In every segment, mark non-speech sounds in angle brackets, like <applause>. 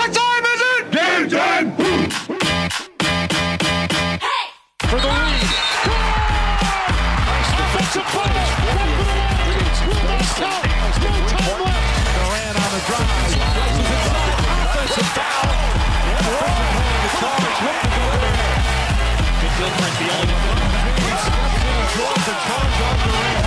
What time is it? Game time! For the lead. Offensive play. Count. No time left. Durant on the drive. Places inside. Offensive foul. Offensive hand is called. Looking over there. Good Gilchrist, the only one. He steps in draws the charge on Durant.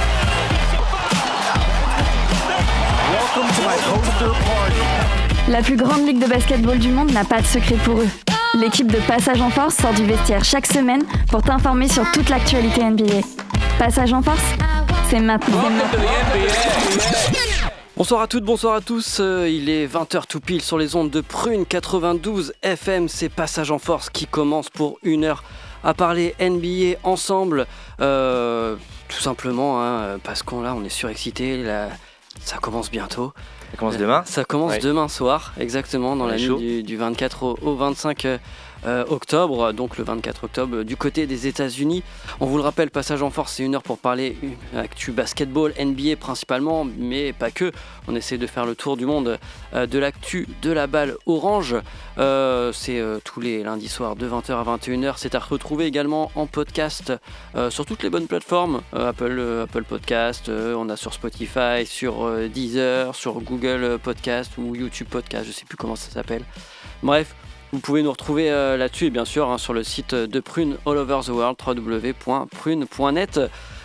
Welcome to my poster party. La plus grande ligue de basketball du monde n'a pas de secret pour eux. L'équipe de Passage en Force sort du vestiaire chaque semaine pour t'informer sur toute l'actualité NBA. Passage en Force, c'est maintenant. Bonsoir à toutes, bonsoir à tous. Euh, il est 20h tout pile sur les ondes de Prune 92 FM. C'est Passage en Force qui commence pour une heure à parler NBA ensemble. Euh, tout simplement hein, parce qu'on là, on est surexcité. Ça commence bientôt. Ça commence demain Ça commence Ouais. demain soir, exactement, dans la nuit du 24 au, au 25 euh, octobre. Donc le 24 octobre, du côté des États-Unis. On vous le rappelle, passage en force, c'est une heure pour parler actu basketball, NBA principalement, mais pas que. On essaie de faire le tour du monde euh, de l'actu de la balle orange. Euh, c'est tous les lundis soirs de 20h à 21h. C'est à retrouver également en podcast sur toutes les bonnes plateformes. Apple, Apple Podcast, on a sur Spotify, sur Deezer, sur Google Podcast ou YouTube Podcast, je sais plus comment ça s'appelle. Bref, vous pouvez nous retrouver euh, là-dessus et bien sûr hein, sur le site de Prune All Over the World, www.prune.net.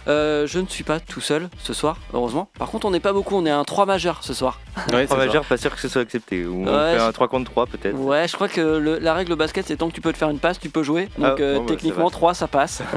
Euh, je ne suis pas tout seul ce soir, heureusement. Par contre, on n'est pas beaucoup, on est un 3 majeur ce soir. Ouais, Trois majeurs, pas sûr que ce soit accepté. Ou on Ouais, fait un je- 3 contre 3 peut-être. Ouais, je crois que le- la règle au basket, c'est tant que tu peux te faire une passe, tu peux jouer. Donc Ah, euh, bon, bah, techniquement, ça va. 3 ça passe. <laughs>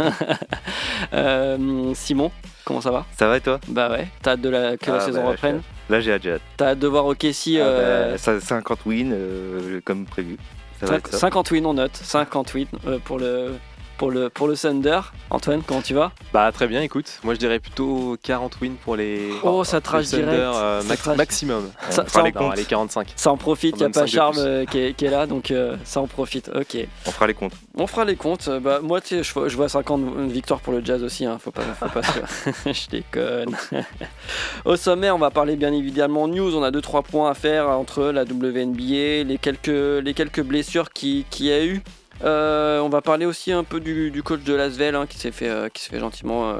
Euh, Simon, comment ça va? Ça va et toi? Bah ouais, t'as hâte de la, que la Ah, saison bah, reprenne. Là j'ai hâte, j'ai hâte. T'as hâte de voir OKC. Ah, bah, ça- 50 wins euh, comme prévu. Ça va cinq- être ça. 50 wins, on note. 50 wins euh, pour le. Pour le, pour le Thunder, Antoine, comment tu vas? Bah très bien, écoute, moi je dirais plutôt 40 wins pour les Oh, ça les trash Thunder, direct. euh, max- maximum. On ça- fera ça les Non, comptes. allez 45. Ça en profite, il y a pas 25 de Charme euh, qui, est, qui est là, donc euh, ça en profite. Ok. On fera les comptes. On fera les comptes. Euh, Bah, moi, tu sais, je, vois- je vois 50 victoires pour le jazz aussi. Hein. Faut pas, faut pas se- <laughs> je déconne. <laughs> Au sommet, on va parler bien évidemment news. On a 2-3 points à faire entre la WNBA, les quelques, les quelques blessures qu'il qui y a eu. Euh, on va parler aussi un peu du, du coach de Lasvel hein, qui s'est fait, euh, qui s'est fait gentiment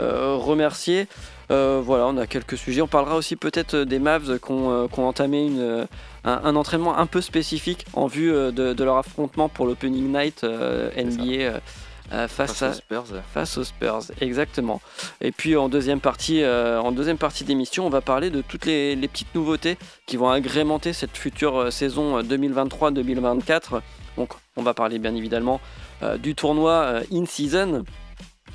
euh, remercier. Euh, voilà, on a quelques sujets. On parlera aussi peut-être des Mavs qui ont, euh, entamé une, euh, un, un entraînement un peu spécifique en vue de, de leur affrontement pour l'opening night NBA face, à, Spurs. face aux Spurs, exactement. Et puis en deuxième partie, en deuxième partie d'émission, on va parler de toutes les, les petites nouveautés qui vont agrémenter cette future saison euh, 2023-2024. Donc on va parler bien évidemment euh, du tournoi euh, in season.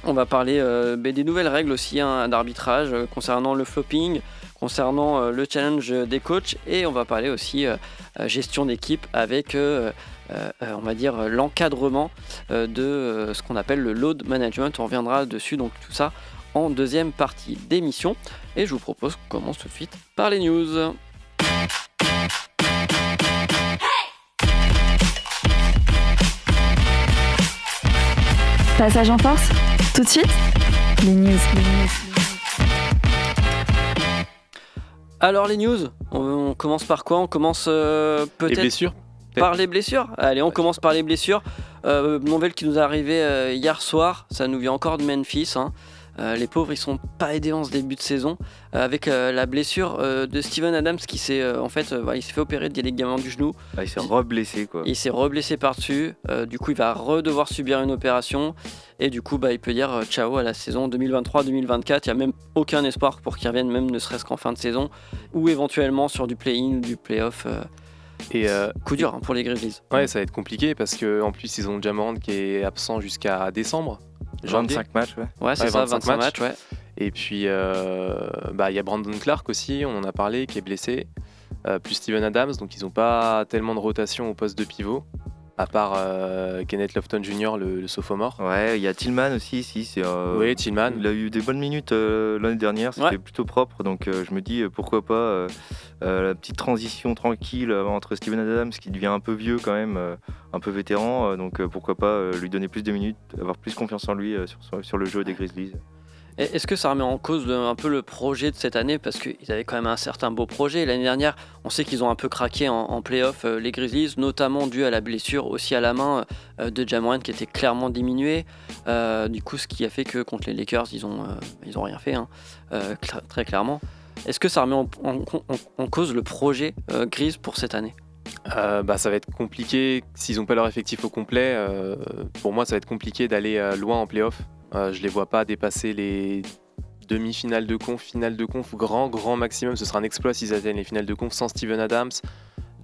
On va parler euh, ben, des nouvelles règles aussi hein, d'arbitrage concernant le flopping, concernant le challenge des coachs et on va parler aussi gestion d'équipe avec l'encadrement de ce qu'on appelle le load management. On reviendra dessus donc tout ça en deuxième partie d'émission et je vous propose qu'on commence tout de suite par les news. Passage en Force, tout de suite, les news. Alors les news, on, on commence par quoi? On commence euh, Les peut-être blessures par les blessures. Allez, on commence par les blessures. Euh, nouvelle qui nous est arrivée euh, hier soir, ça nous vient encore de Memphis. hein. Euh, les pauvres, ils sont pas aidés en ce début de saison euh, avec euh, la blessure de Steven Adams qui s'est en fait, voilà, il s'est fait opérer des ligaments du genou. Ah, il s'est re-blessé quoi. Il s'est reblessé par-dessus. du coup, il va redevoir subir une opération. Et du coup, bah, il peut dire ciao à la saison 2023-2024. Il n'y a même aucun espoir pour qu'il revienne, même ne serait-ce qu'en fin de saison. Ou éventuellement sur du play-in ou du play-off. Et euh, coup dur hein, pour les Grizzlies. ouais, ça va être compliqué parce que en plus ils ont Jamorant qui est absent jusqu'à décembre. Janvier. 25 matchs, ouais. Ouais, c'est Ouais, ça, 25 25 matchs, matchs. ouais. Et puis euh, bah il y a Brandon Clark aussi, on en a parlé, qui est blessé. Euh, plus Steven Adams, donc ils n'ont pas tellement de rotation au poste de pivot. À part euh, Kenneth Lofton Jr., le, le sophomore. Ouais, il y a Tillman aussi ici. Euh, Oui, Tillman. Il a eu des bonnes minutes euh, l'année dernière, c'était Ouais. plutôt propre. Donc je me dis pourquoi pas la petite transition tranquille entre Steven Adams qui devient un peu vieux quand même, un peu vétéran. donc pourquoi pas lui donner plus de minutes, avoir plus confiance en lui sur- sur le jeu des Grizzlies. Est-ce que ça remet en cause un peu le projet de cette année? Parce qu'ils avaient quand même un certain beau projet. L'année dernière, on sait qu'ils ont un peu craqué en, en playoff, euh, les Grizzlies, notamment dû à la blessure aussi à la main euh, de Jamoran qui était clairement diminué. Euh, du coup, ce qui a fait que contre les Lakers, ils ont, ils ont rien fait, hein, très clairement. Est-ce que ça remet en, cause le projet Grizz pour cette année? Bah, ça va être compliqué s'ils n'ont pas leur effectif au complet. pour moi, ça va être compliqué d'aller loin en playoff. Euh, je les vois pas dépasser les demi-finales de conf, finales de conf, grand, grand maximum. Ce sera un exploit s'ils atteignent les finales de conf sans Steven Adams.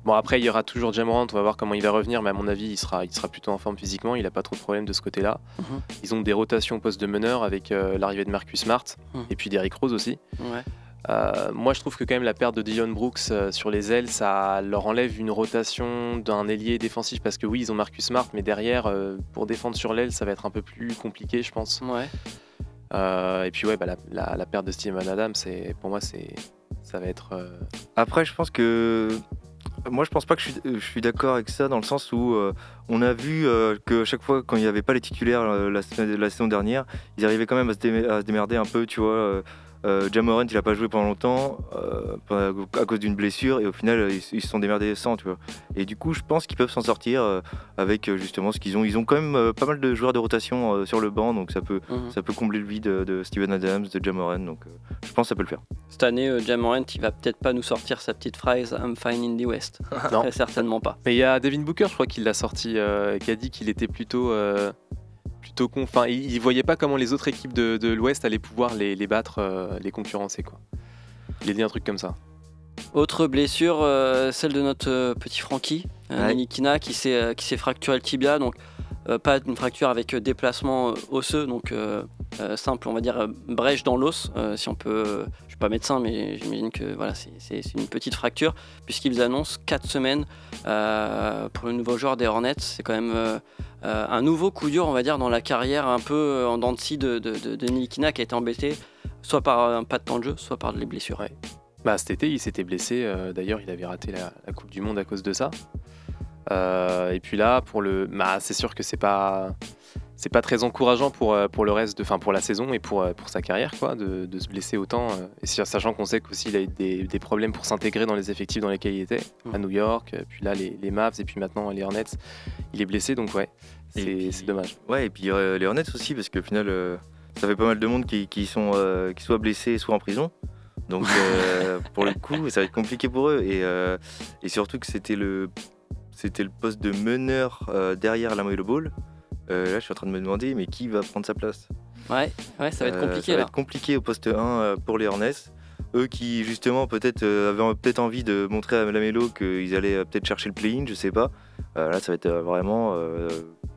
Bon, après, il y aura toujours Jamorant, on va voir comment il va revenir, mais à mon avis, il sera, il sera plutôt en forme physiquement. Il n'a pas trop de problèmes de ce côté-là. Mhm. Ils ont des rotations au poste de meneur avec euh, l'arrivée de Marcus Smart Mhm. et puis d'Eric Rose aussi. Ouais. Euh, moi, je trouve que quand même la perte de Dillon Brooks euh, sur les ailes, ça leur enlève une rotation d'un ailier défensif parce que oui, ils ont Marcus Smart, mais derrière, euh, pour défendre sur l'aile, ça va être un peu plus compliqué, je pense. Ouais. Euh, et puis ouais, bah, la, la- la perte de Steven Adams, c'est pour moi, c'est ça va être. euh, Après, je pense que. Moi, je pense pas que je suis, je suis d'accord avec ça dans le sens où euh, on a vu euh, que chaque fois, quand il n'y avait pas les titulaires euh, la, la saison dernière, ils arrivaient quand même à se, démer- à se démerder un peu, tu vois. Euh, euh, Jamorant, il a pas joué pendant longtemps euh, à cause d'une blessure et au final, ils, ils se sont démerdés sans, tu vois. Et du coup, je pense qu'ils peuvent s'en sortir euh, avec euh, justement ce qu'ils ont. Ils ont quand même euh, pas mal de joueurs de rotation euh, sur le banc, donc ça peut, Mhm. ça peut combler le vide de, de Steven Adams, de Jamorant, donc euh, je pense que ça peut le faire. Cette année, euh, Jamorant, il va peut-être pas nous sortir sa petite phrase I'm fine in the West. Non. Très certainement pas. Mais il y a Devin Booker, je crois qu'il l'a sorti, euh, qui a dit qu'il était plutôt. Euh, plutôt con. Enfin, il, il voyait pas comment les autres équipes de, de l'Ouest allaient pouvoir les, les battre, euh, les concurrencer, quoi. Il a dit un truc comme ça. Autre blessure, euh, celle de notre euh, petit Ouais. Nilikina, qui s'est qui s'est fracturé le tibia. Donc, pas une fracture avec déplacement osseux, donc simple, on va dire euh, brèche dans l'os, euh, si on peut. euh, je suis pas médecin, mais j'imagine que voilà, c'est- une petite fracture, puisqu'ils annoncent 4 semaines euh, pour le nouveau joueur des Hornets. C'est quand même euh, euh, un nouveau coup dur, on va dire, dans la carrière un peu euh, en dents de scie de, Nilikina, qui a été embêté soit par un pas de temps de jeu, soit par les blessures. Bah, cet été, il s'était blessé. euh, D'ailleurs, il avait raté la, Coupe du Monde à cause de ça. Euh, et puis là, pour le, bah, c'est sûr que c'est pas, c'est pas très encourageant pour, euh, pour le reste, de, pour la saison et pour, euh, pour sa carrière, quoi, de, de se blesser autant. euh, et sachant qu'on sait qu'aussi il a eu des, des problèmes pour s'intégrer dans les effectifs dans lesquels il était, à Mhm. New York, puis là les, les Mavs et puis maintenant les Hornets. Il est blessé, donc ouais, c'est dommage. Ouais, et puis euh, les Hornets aussi, parce qu'au final, euh, ça fait pas mal de monde qui, qui sont euh, qui soit blessés, soit en prison. Donc <laughs> pour le coup, ça va être compliqué pour eux. Et, et surtout que c'était le, c'était le poste de meneur derrière la Melo Ball. Euh, là, je suis en train de me demander, mais qui va prendre sa place Ouais, ouais, ça va être Euh, compliqué Ça va là. être compliqué au poste 1 euh, pour les Hornets. Eux qui justement peut-être euh, avaient peut-être envie de montrer à la Melo qu'ils allaient euh, peut-être chercher le play-in, je sais pas. Euh, là, ça va être vraiment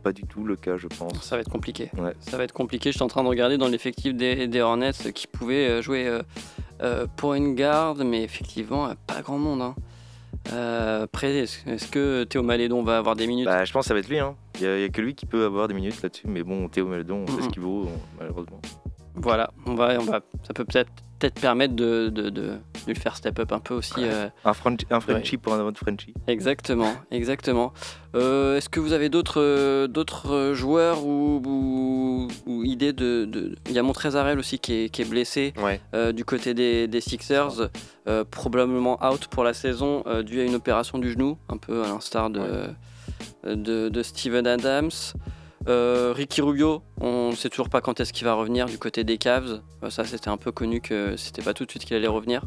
pas du tout le cas, je pense. Ça va être compliqué. Ouais. Ça va être compliqué. Je suis en train de regarder dans l'effectif des, des Hornets qui pouvaient jouer pour une garde, mais effectivement, pas grand monde. hein. Euh, après, est-ce que Théo Malédon va avoir des minutes Bah, je pense que ça va être lui. hein. Il n'y a, que lui qui peut avoir des minutes là-dessus. Mais bon, Théo Meldon, on sait ce qu'il vaut, on- malheureusement. Voilà, on va, on va, ça peut peut-être permettre de, de, de- de le faire step up un peu aussi. euh, Un, French, un Frenchie pour un autre Frenchie. Exactement, exactement. Euh, Est-ce que vous avez d'autres euh, d'autres joueurs ou, ou, ou idées de, de- Il y a Montrezarel aussi qui est, qui est blessé Ouais. euh, du côté des, des Sixers, probablement out pour la saison dû à une opération du genou, un peu à l'instar de, de, de Steven Adams. Euh, Ricky Rubio, on ne sait toujours pas quand est-ce qu'il va revenir du côté des Cavs. Ça, c'était un peu connu que c'était pas tout de suite qu'il allait revenir.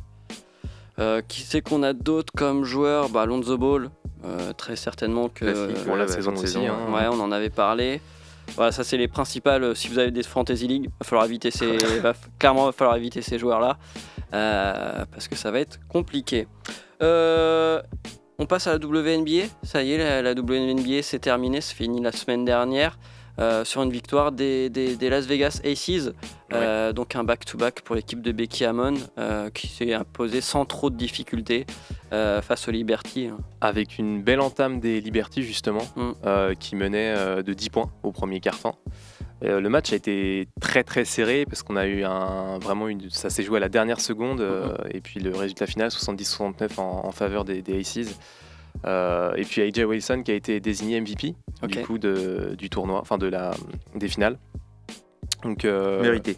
Euh, qui c'est qu'on a d'autres comme joueurs? Bah, Lonzo Ball, euh, très certainement que. Pour Ouais, la bah, saison aussi. saison, hein. Ouais, on en avait parlé. Voilà, ça c'est les principales. Si vous avez des fantasy league, va falloir éviter ces, <laughs> va clairement va falloir éviter ces joueurs-là euh, parce que ça va être compliqué. Euh, on passe à la WNBA. Ça y est, la, la WNBA c'est terminé, c'est fini la semaine dernière. Euh, sur une victoire des, des- des Las Vegas Aces, euh, donc un back-to-back pour l'équipe de Becky Hammon euh, qui s'est imposée sans trop de difficultés face aux Liberty. hein. avec une belle entame des Liberty justement, Mm. qui menait de 10 points au premier quart-temps. Euh, le match a été très très serré parce qu'on a eu un vraiment une, ça s'est joué à la dernière seconde euh, et puis le résultat final 70-69 en, en faveur des, des Aces. Euh, et puis AJ Wilson qui a été désigné MVP du coup de, du tournoi, enfin de la des finales. Donc euh, Mérité.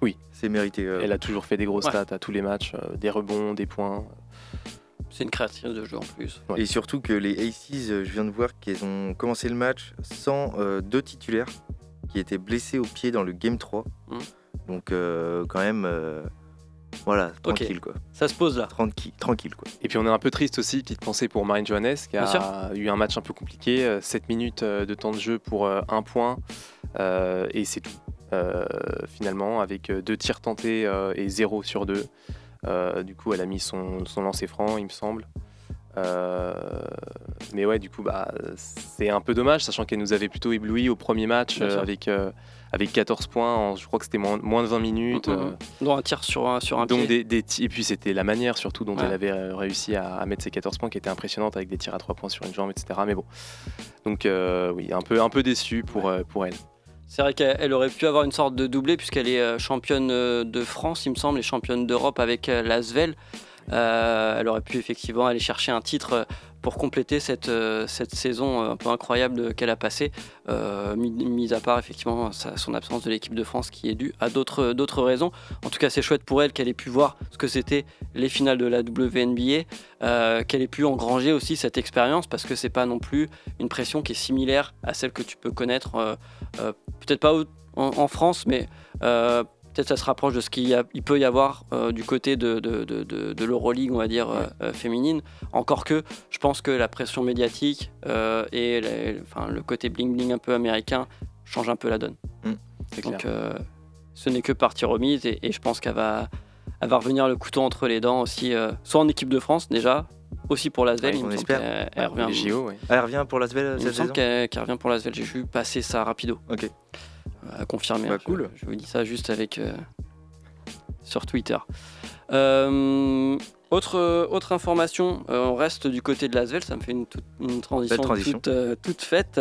Oui. C'est mérité. euh, Elle a toujours fait des grosses Ouais. stats à tous les matchs, euh, des rebonds, des points. C'est une créatrice de jeu en plus. Ouais. Et surtout que les Aces, je viens de voir qu'ils ont commencé le match sans euh, deux titulaires qui étaient blessés au pied dans le Game 3. Mhm. Donc euh, quand même, euh, voilà, tranquille quoi. Ça se pose là. Tranquille, tranquille quoi. Et puis on est un peu triste aussi, petite pensée pour Marine Johannes qui a eu un match un peu compliqué, euh, 7 minutes euh, de temps de jeu pour euh, un point euh, et c'est tout. Euh, finalement, avec euh, deux tirs tentés euh, et 0 sur 2. du coup, elle a mis son, son lancer franc, il me semble. Euh, mais ouais, du coup, bah, c'est un peu dommage, sachant qu'elle nous avait plutôt ébloui au premier match euh, avec, euh, avec 14 points, en- je crois que c'était moins, moins de 20 minutes. Euh, Dont un tir sur un, sur un donc pied. des, des et puis c'était la manière surtout dont Ouais. elle avait euh, réussi à, à mettre ses 14 points qui était impressionnante avec des tirs à 3 points sur une jambe, etc. Mais bon, donc euh, oui, un peu, un peu déçu pour, pour elle. C'est vrai qu'elle elle aurait pu avoir une sorte de doublé puisqu'elle est championne de France, il me semble, et championne d'Europe avec l'Asvel. Euh, elle aurait pu effectivement aller chercher un titre pour compléter cette, euh, saison euh, un peu incroyable qu'elle a passée, euh, mis, à part effectivement son absence de l'équipe de France qui est due à d'autres raisons. En tout cas, c'est chouette pour elle qu'elle ait pu voir ce que c'était les finales de la WNBA, euh, qu'elle ait pu engranger aussi cette expérience parce que c'est pas non plus une pression qui est similaire à celle que tu peux connaître euh, euh, peut-être pas en, France, mais euh, peut-être ça se rapproche de ce qu'il y a- il peut y avoir euh, du côté de, de, de, de- de l'Euroleague, on va dire, euh, euh, féminine. Encore que je pense que la pression médiatique euh, et les- enfin, le côté bling-bling un peu américain change un peu la donne. Clair. Donc euh, ce n'est que partie remise et, et je pense qu'elle va, elle va revenir le couteau entre les dents aussi, euh, soit en équipe de France déjà, aussi pour l'Asvel. Ouais, il me on semble espère. qu'elle- elle Ouais, revient- les JO, ouais. Elle revient pour l'Asvel cette saison qu'elle qu'elle revient pour l'Asvel. J'ai vu passer ça rapido. Ok. À confirmer. Bah, Je- cool. Je, vous dis ça juste avec euh, sur Twitter. Euh, autre, autre information, euh, on reste du côté de l'Asvel, ça me fait une, toute- une transition. Toute, euh, toute faite,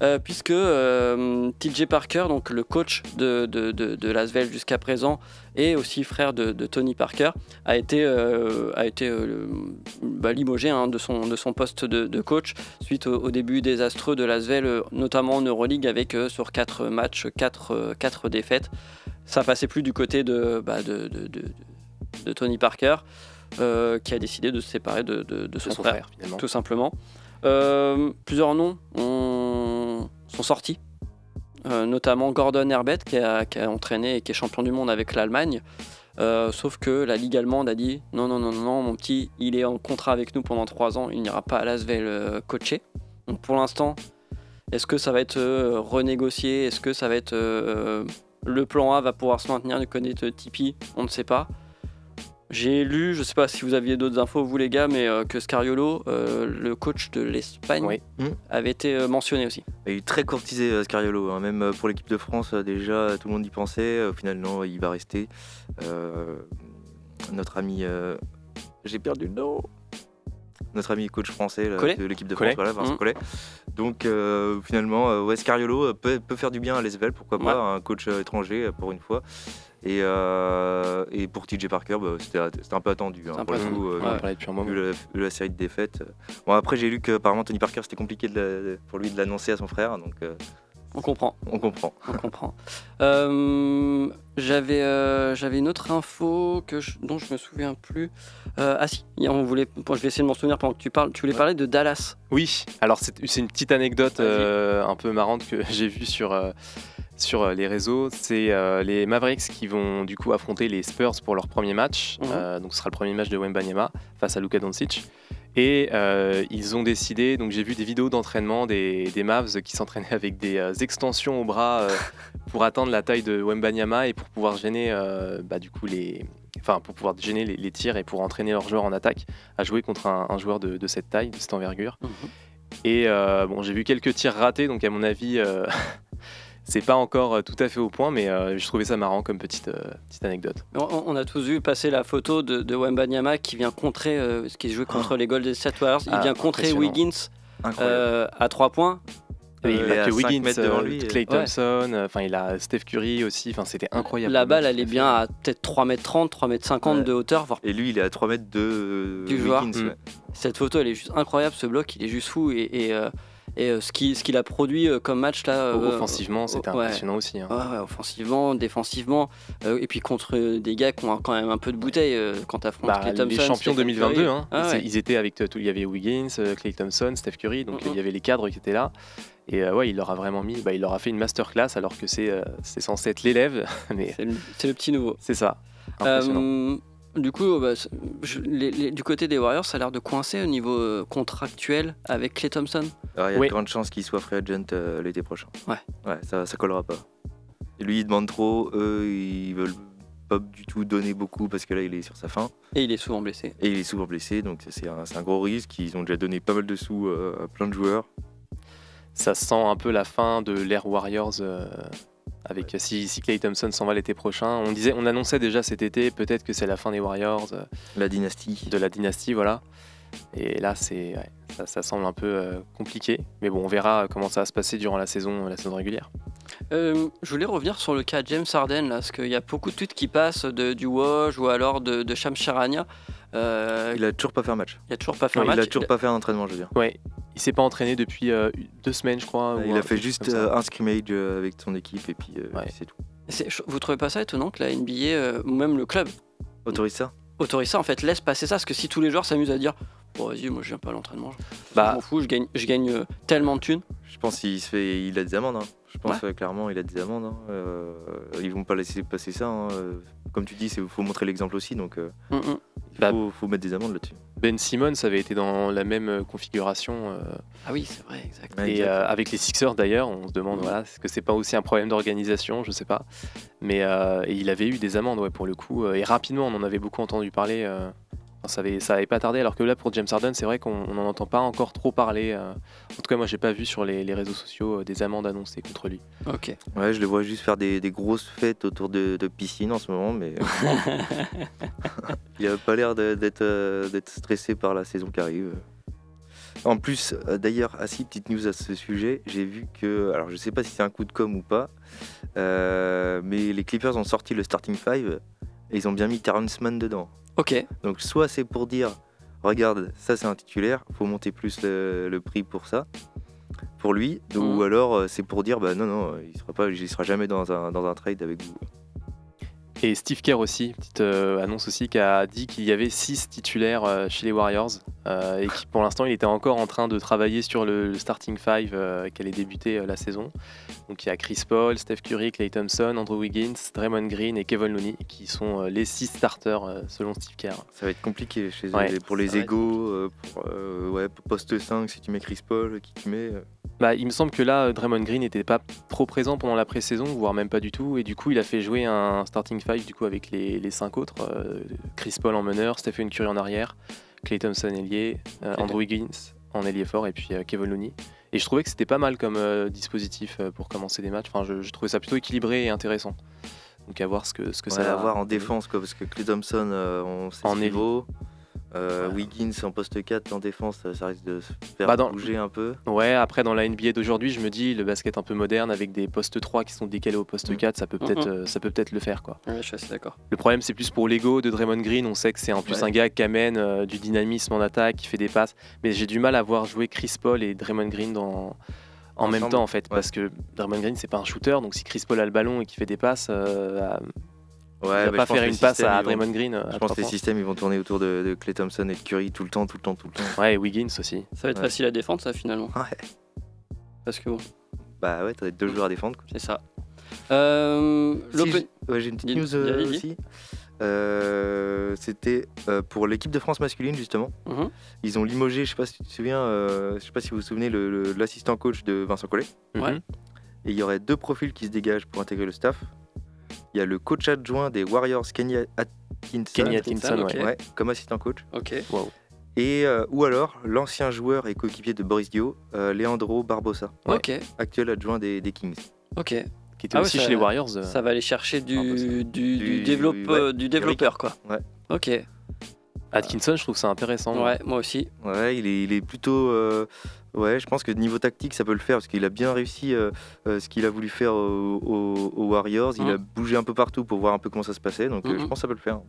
euh, puisque euh, TJ Parker, donc le coach de, de, de, de l'Asvel jusqu'à présent, et aussi frère de, de Tony Parker, a été, euh, a été euh, le- bah, limogé hein, de, son, de son poste de, coach suite au, au début désastreux de l'Asvel, euh, notamment en Euroleague, avec euh, sur 4 matchs, 4, défaites. Ça passait plus du côté de, bah, de Tony Parker, euh, qui a décidé de se séparer de, de- de son, frère, frère, finalement. tout simplement. Euh, plusieurs noms ont- sont sortis, euh, notamment Gordon Herbert, qui a, qui a entraîné et qui est champion du monde avec l'Allemagne. Sauf que la Ligue allemande a dit non, non, non, non, mon petit, il est en contrat avec nous pendant trois ans, il n'ira pas à l'Asvel coacher. Donc pour l'instant, est-ce que ça va être renégocié? Est-ce que ça va être le plan A va pouvoir se maintenir du côté de Tipeee? On ne sait pas. J'ai lu, je sais pas si vous aviez d'autres infos vous les gars, mais euh, que Scariolo, euh, le coach de l'Espagne, Oui. Hmm. avait été euh, mentionné aussi. Il est très courtisé Scariolo, hein. même pour l'équipe de France déjà tout le monde y pensait, au final non il va rester. Euh, notre ami, euh, j'ai perdu le nom, notre ami coach français là, de l'équipe de Collet. France, voilà, Vincent Mhm. Collet. Donc euh, finalement euh, ouais, Scariolo euh, peut, peut faire du bien à l'Esvel, pourquoi pas, un coach euh, étranger pour une fois. Et, euh, et pour TJ Parker, bah, c'était un peu attendu. hein, un pour peu le coup, euh, Ouais. vu la, vu la série de défaites. Bon, après, j'ai lu que apparemment Tony Parker, c'était compliqué de la- pour lui de l'annoncer à son frère, donc euh, On comprend. on comprend. On comprend. Euh, j'avais, euh, j'avais une autre info que je- dont je me souviens plus. Euh, ah si, on voulait, bon, je vais essayer de m'en souvenir pendant que tu parles. Tu voulais Ouais. parler de Dallas. Oui, alors c'est c'est une petite anecdote euh, un peu marrante que <laughs> j'ai vue sur, sur les réseaux. C'est les Mavericks qui vont du coup affronter les Spurs pour leur premier match. Mhm. Donc ce sera le premier match de Wembanyama face à Luka Doncic. Et euh, ils ont décidé, donc j'ai vu des vidéos d'entraînement des, des Mavs qui s'entraînaient avec des euh, extensions au bras euh, <laughs> pour atteindre la taille de Wembanyama et pour pouvoir gêner bah, du coup les, enfin pour pouvoir gêner les, les tirs et pour entraîner leurs joueurs en attaque à jouer contre un, un joueur de, de cette taille, de cette envergure. Et euh, bon, j'ai vu quelques tirs ratés, donc à mon avis, <laughs> c'est pas encore euh, tout à fait au point, mais euh, je trouvais ça marrant comme petite, euh, petite anecdote. On, on a tous vu passer la photo de, de Wembanyama qui vient contrer, euh, ce qui jouait contre les Golden State Warriors. Il Ah, vient contrer. Wiggins euh, à 3 points. Et il a à que cinq Wiggins, mètres devant lui, Clay. Thompson, euh, enfin il a Steph Curry aussi, enfin c'était incroyable. La le balle, elle est bien à peut-être 3m30, 3m50 Ouais. de hauteur, voire Et lui, il est à 3 mètres de Du joueur. Wiggins, Mm. ouais. Cette photo, elle est juste incroyable. Ce bloc, il est juste fou. Et, et, euh, Et euh, ce qu'il ce a produit euh, comme match là. euh, Offensivement, c'était ouais. impressionnant aussi. hein. Ouais, ouais, offensivement, défensivement, et puis contre des gars qui ont quand même un peu de bouteille quand t'affrontes Bah, Clay les Thompson, champions Stephen 2022, Curry. hein. Ah Ils- étaient avec tout. Il y avait Wiggins, Clay Thompson, Steph Curry, donc il y avait les cadres qui étaient là. Et euh, ouais, il leur a vraiment mis, bah, il leur a fait une masterclass alors que c'est euh, censé être l'élève, <laughs> mais C'est le, petit nouveau. c'est ça. Impressionnant. Euh, du coup, bah, je- les- les- du côté des Warriors, ça a l'air de coincer au niveau euh, contractuel avec Clay Thompson. Alors, il y a Oui. de grandes chances qu'il soit free agent euh, l'été prochain. Ouais. Ouais, ça, ça collera pas. Et lui, il demande trop. Eux, ils veulent pas du tout donner beaucoup parce que là, il est sur sa fin. Et il est souvent blessé. Et il est souvent blessé, donc c'est un, gros risque. Ils ont déjà donné pas mal de sous euh, à plein de joueurs. Ça sent un peu la fin de l'ère Warriors. euh, avec si, si Clay Thompson s'en va l'été prochain, on disait, on annonçait déjà cet été, peut-être que c'est la fin des Warriors, euh, La dynastie. de la dynastie, voilà. Et là, c'est, ouais, ça, ça semble un peu euh, compliqué, mais bon, on verra comment ça va se passer durant la saison, la saison régulière. Euh, je voulais revenir sur le cas James Harden, là, parce qu'il y a beaucoup de tweets qui passent de, du Woj ou alors de, de Shams Charania. Euh, Il a toujours pas fait un match. il a toujours pas fait Ouais, un Il match. a toujours pas fait un entraînement, je veux dire. Ouais, il s'est pas entraîné depuis euh, deux semaines, je crois. ou il a fait juste euh, un scrimmage avec son équipe et puis euh, Ouais. c'est tout. Vous trouvez pas ça étonnant que la NBA, euh, ou même le club, Autorise ça autorise ça, en fait, laisse passer ça Parce que si tous les joueurs s'amusent à dire Bon, vas-y, moi je viens pas à l'entraînement, je Bah. je m'en fous, je gagne, je gagne euh, tellement de thunes. Je pense qu'il se fait, il a des amendes. hein. Je pense euh, clairement, il a des amendes. hein. Euh, ils vont pas laisser passer ça. hein. Euh, Comme tu dis, il faut montrer l'exemple aussi, donc euh, Hum, hum. il Bah, faut, faut mettre des amendes là-dessus. Ben Simmons avait été dans la même configuration. euh, Ah oui, c'est vrai, exact. Ouais, et exact. euh, avec les Sixers d'ailleurs, on se demande, voilà, est-ce que c'est pas aussi un problème d'organisation Je sais pas. Mais euh, et il avait eu des amendes, ouais, pour le coup. et rapidement, on en avait beaucoup entendu parler. Euh, ça, avait, ça avait pas tardé. Alors que là, pour James Harden, c'est vrai qu'on n'en entend pas encore trop parler. euh. en tout cas, moi, j'ai pas vu sur les, les réseaux sociaux euh, des amendes annoncées contre lui. Ok. Ouais, je le vois juste faire des, des grosses fêtes autour de, de piscines en ce moment, mais <laughs> il a pas l'air d'être euh, stressé par la saison qui arrive. En plus, euh, d'ailleurs, assis, petite news à ce sujet, j'ai vu que, alors je sais pas si c'est un coup de com ou pas, euh, mais les Clippers ont sorti le starting five et ils ont bien mis Terrence Mann dedans. Ok. Donc soit c'est pour dire, regarde, ça c'est un titulaire, faut monter plus le, le prix pour ça, pour lui, Mhm. ou alors euh, c'est pour dire, bah non, non, il sera pas, il sera jamais dans un, dans un trade avec vous. Et Steve Kerr aussi, petite euh, annonce aussi, qui a dit qu'il y avait six titulaires euh, chez les Warriors euh, et qui pour l'instant il était encore en train de travailler sur le, le starting five euh, qui allait débuter la saison. Donc il y a Chris Paul, Steph Curry, Clay Thompson, Andrew Wiggins, Draymond Green et Kevin Looney qui sont les six starters selon Steve Kerr. Ça va être compliqué chez eux, Ouais, pour les égaux, pour, ouais, poste 5, si tu mets Chris Paul, qui tu mets. Bah, il me semble que là, Draymond Green n'était pas trop présent pendant la pré-saison, voire même pas du tout. Et du coup, il a fait jouer un starting du coup, avec les, les cinq autres. euh, Chris Paul en meneur, Stephen Curry en arrière, Clay Thompson ailier, euh. Andrew Wiggins en ailier fort et puis euh, Kevin Looney. Et je trouvais que c'était pas mal comme dispositif pour commencer des matchs. Enfin, je, je trouvais ça plutôt équilibré et intéressant. Donc à voir ce que, ce que ouais, ça va à voir en défense, quoi, parce que Clay Thompson, on sait En ailier. Euh, Ouais. Wiggins en poste 4 en défense, ça, risque de se faire Bah, dans- bouger un peu. Ouais, après dans la NBA d'aujourd'hui, je me dis le basket un peu moderne avec des postes 3 qui sont décalés au poste Mhm. 4, ça peut peut-être Mhm. euh, ça peut peut-être le faire quoi. Ouais, je suis assez d'accord. Le problème, c'est plus pour l'ego de Draymond Green. On sait que c'est en plus Ouais. un gars qui amène euh, du dynamisme en attaque, qui fait des passes. Mais j'ai du mal à voir jouer Chris Paul et Draymond Green dans... en même temps, en fait. Ouais. Parce que Draymond Green, c'est pas un shooter. Donc si Chris Paul a le ballon et qui fait des passes, euh, Ouais, il bah, pas pense faire que une les passe systèmes, à Draymond Green. euh, à Je pense que les systèmes ils vont tourner autour de, de Clay Thompson et de Curry tout le temps, tout le temps, tout le temps. Ouais, et Wiggins aussi. Ça va être Ouais. facile à défendre, ça, finalement. Ouais. Parce que bon, Bah ouais, t'as deux joueurs à défendre. quoi. c'est ça. Euh, Si, j'ai- ouais, j'ai une petite news euh, aussi. Euh, C'était euh, pour l'équipe de France masculine justement. Mhm. Ils ont limogé, je sais pas si tu te souviens, euh, je sais pas si vous vous souvenez, l'assistant coach de Vincent Collet. Ouais. Mhm. Et il y aurait deux profils qui se dégagent pour intégrer le staff. Il y a le coach adjoint des Warriors, Kenny Atkinson, Kenny Atkinson, ouais. comme assistant coach. Ok. Et euh, ou alors l'ancien joueur et coéquipier de Boris Dio, euh, Leandro Barbosa, Ouais. Ok. actuel adjoint des, des Kings. Ok. Qui était Ah ouais, aussi ça- chez les Warriors. euh, Ça va aller chercher du, du, du, Du- développe- ouais, euh, du développeur, quoi. Ouais. Ok. Atkinson, je trouve ça intéressant. Ouais, moi aussi. Ouais, il est, il est plutôt. Ouais, je pense que niveau tactique, ça peut le faire parce qu'il a bien réussi euh, euh, ce qu'il a voulu faire aux, aux- aux Warriors. Il Mhm. a bougé un peu partout pour voir un peu comment ça se passait. Donc euh, Mhm. je pense que ça peut le faire.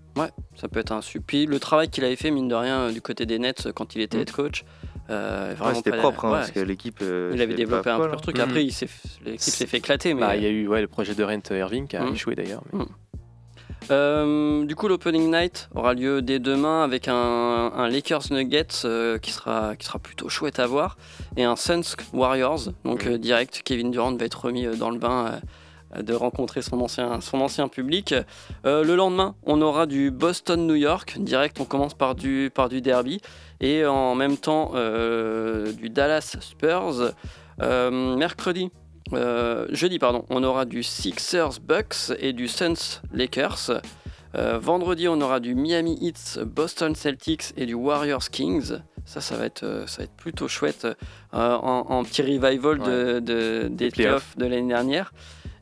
Ça peut être un suppi. Le travail qu'il avait fait, mine de rien, du côté des Nets quand il était Mm. head coach, Euh, Ouais, vraiment C'était propre, hein, ouais, parce que l'équipe. euh, il avait développé un folle, pur hein. truc. Après, l'équipe s'est fait éclater. Mais Bah, il y a eu ouais, le projet de Rent Irving qui a Mm. échoué d'ailleurs. mais- Euh, du coup, l'opening night aura lieu dès demain avec un, un Lakers Nuggets euh, qui, sera, qui sera plutôt chouette à voir et un Suns Warriors. Donc, euh, direct, Kevin Durant va être remis dans le bain de rencontrer son ancien, son ancien public. Le lendemain, on aura du Boston-New York. Direct, on commence par du, par du derby et en même temps du Dallas Spurs. Mercredi, euh, jeudi, pardon, on aura du Sixers Bucks et du Suns Lakers. Euh, vendredi, on aura du Miami Heat Boston Celtics et du Warriors Kings. Ça, ça va être, euh, ça va être plutôt chouette en, en petit revival de, de- des playoffs de l'année dernière.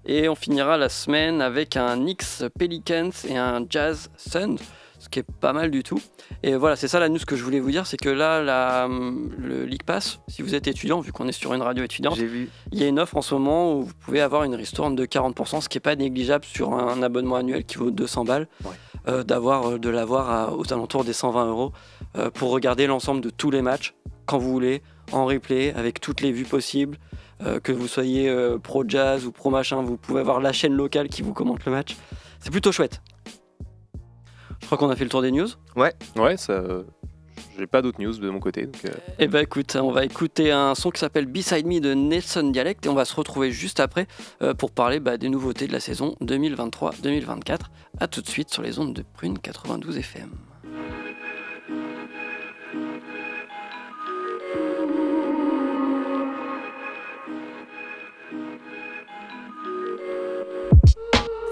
Et on finira la semaine avec un Knicks Pelicans et un Jazz Suns, ce qui est pas mal du tout. Et voilà, c'est ça la news que je voulais vous dire, c'est que là, la, le League Pass, si vous êtes étudiant, vu qu'on est sur une radio étudiante, vu. il y a une offre en ce moment où vous pouvez avoir une ristourne de 40%, ce qui n'est pas négligeable sur un abonnement annuel qui vaut 200 balles, Ouais. euh, d'avoir euh, de l'avoir aux alentours des 120 euros euh, pour regarder l'ensemble de tous les matchs quand vous voulez, en replay, avec toutes les vues possibles. euh, que vous soyez pro jazz ou pro machin, vous pouvez avoir la chaîne locale qui vous commente le match. C'est plutôt chouette. Je crois qu'on a fait le tour des news. Ouais, ça. euh, J'ai pas d'autres news de mon côté. Donc, euh, Eh ben écoute, on va écouter un son qui s'appelle Beside Me de Nelson Dialect et on va se retrouver juste après euh, pour parler bah, des nouveautés de la saison 2023-2024. A tout de suite sur les ondes de Prune 92 FM.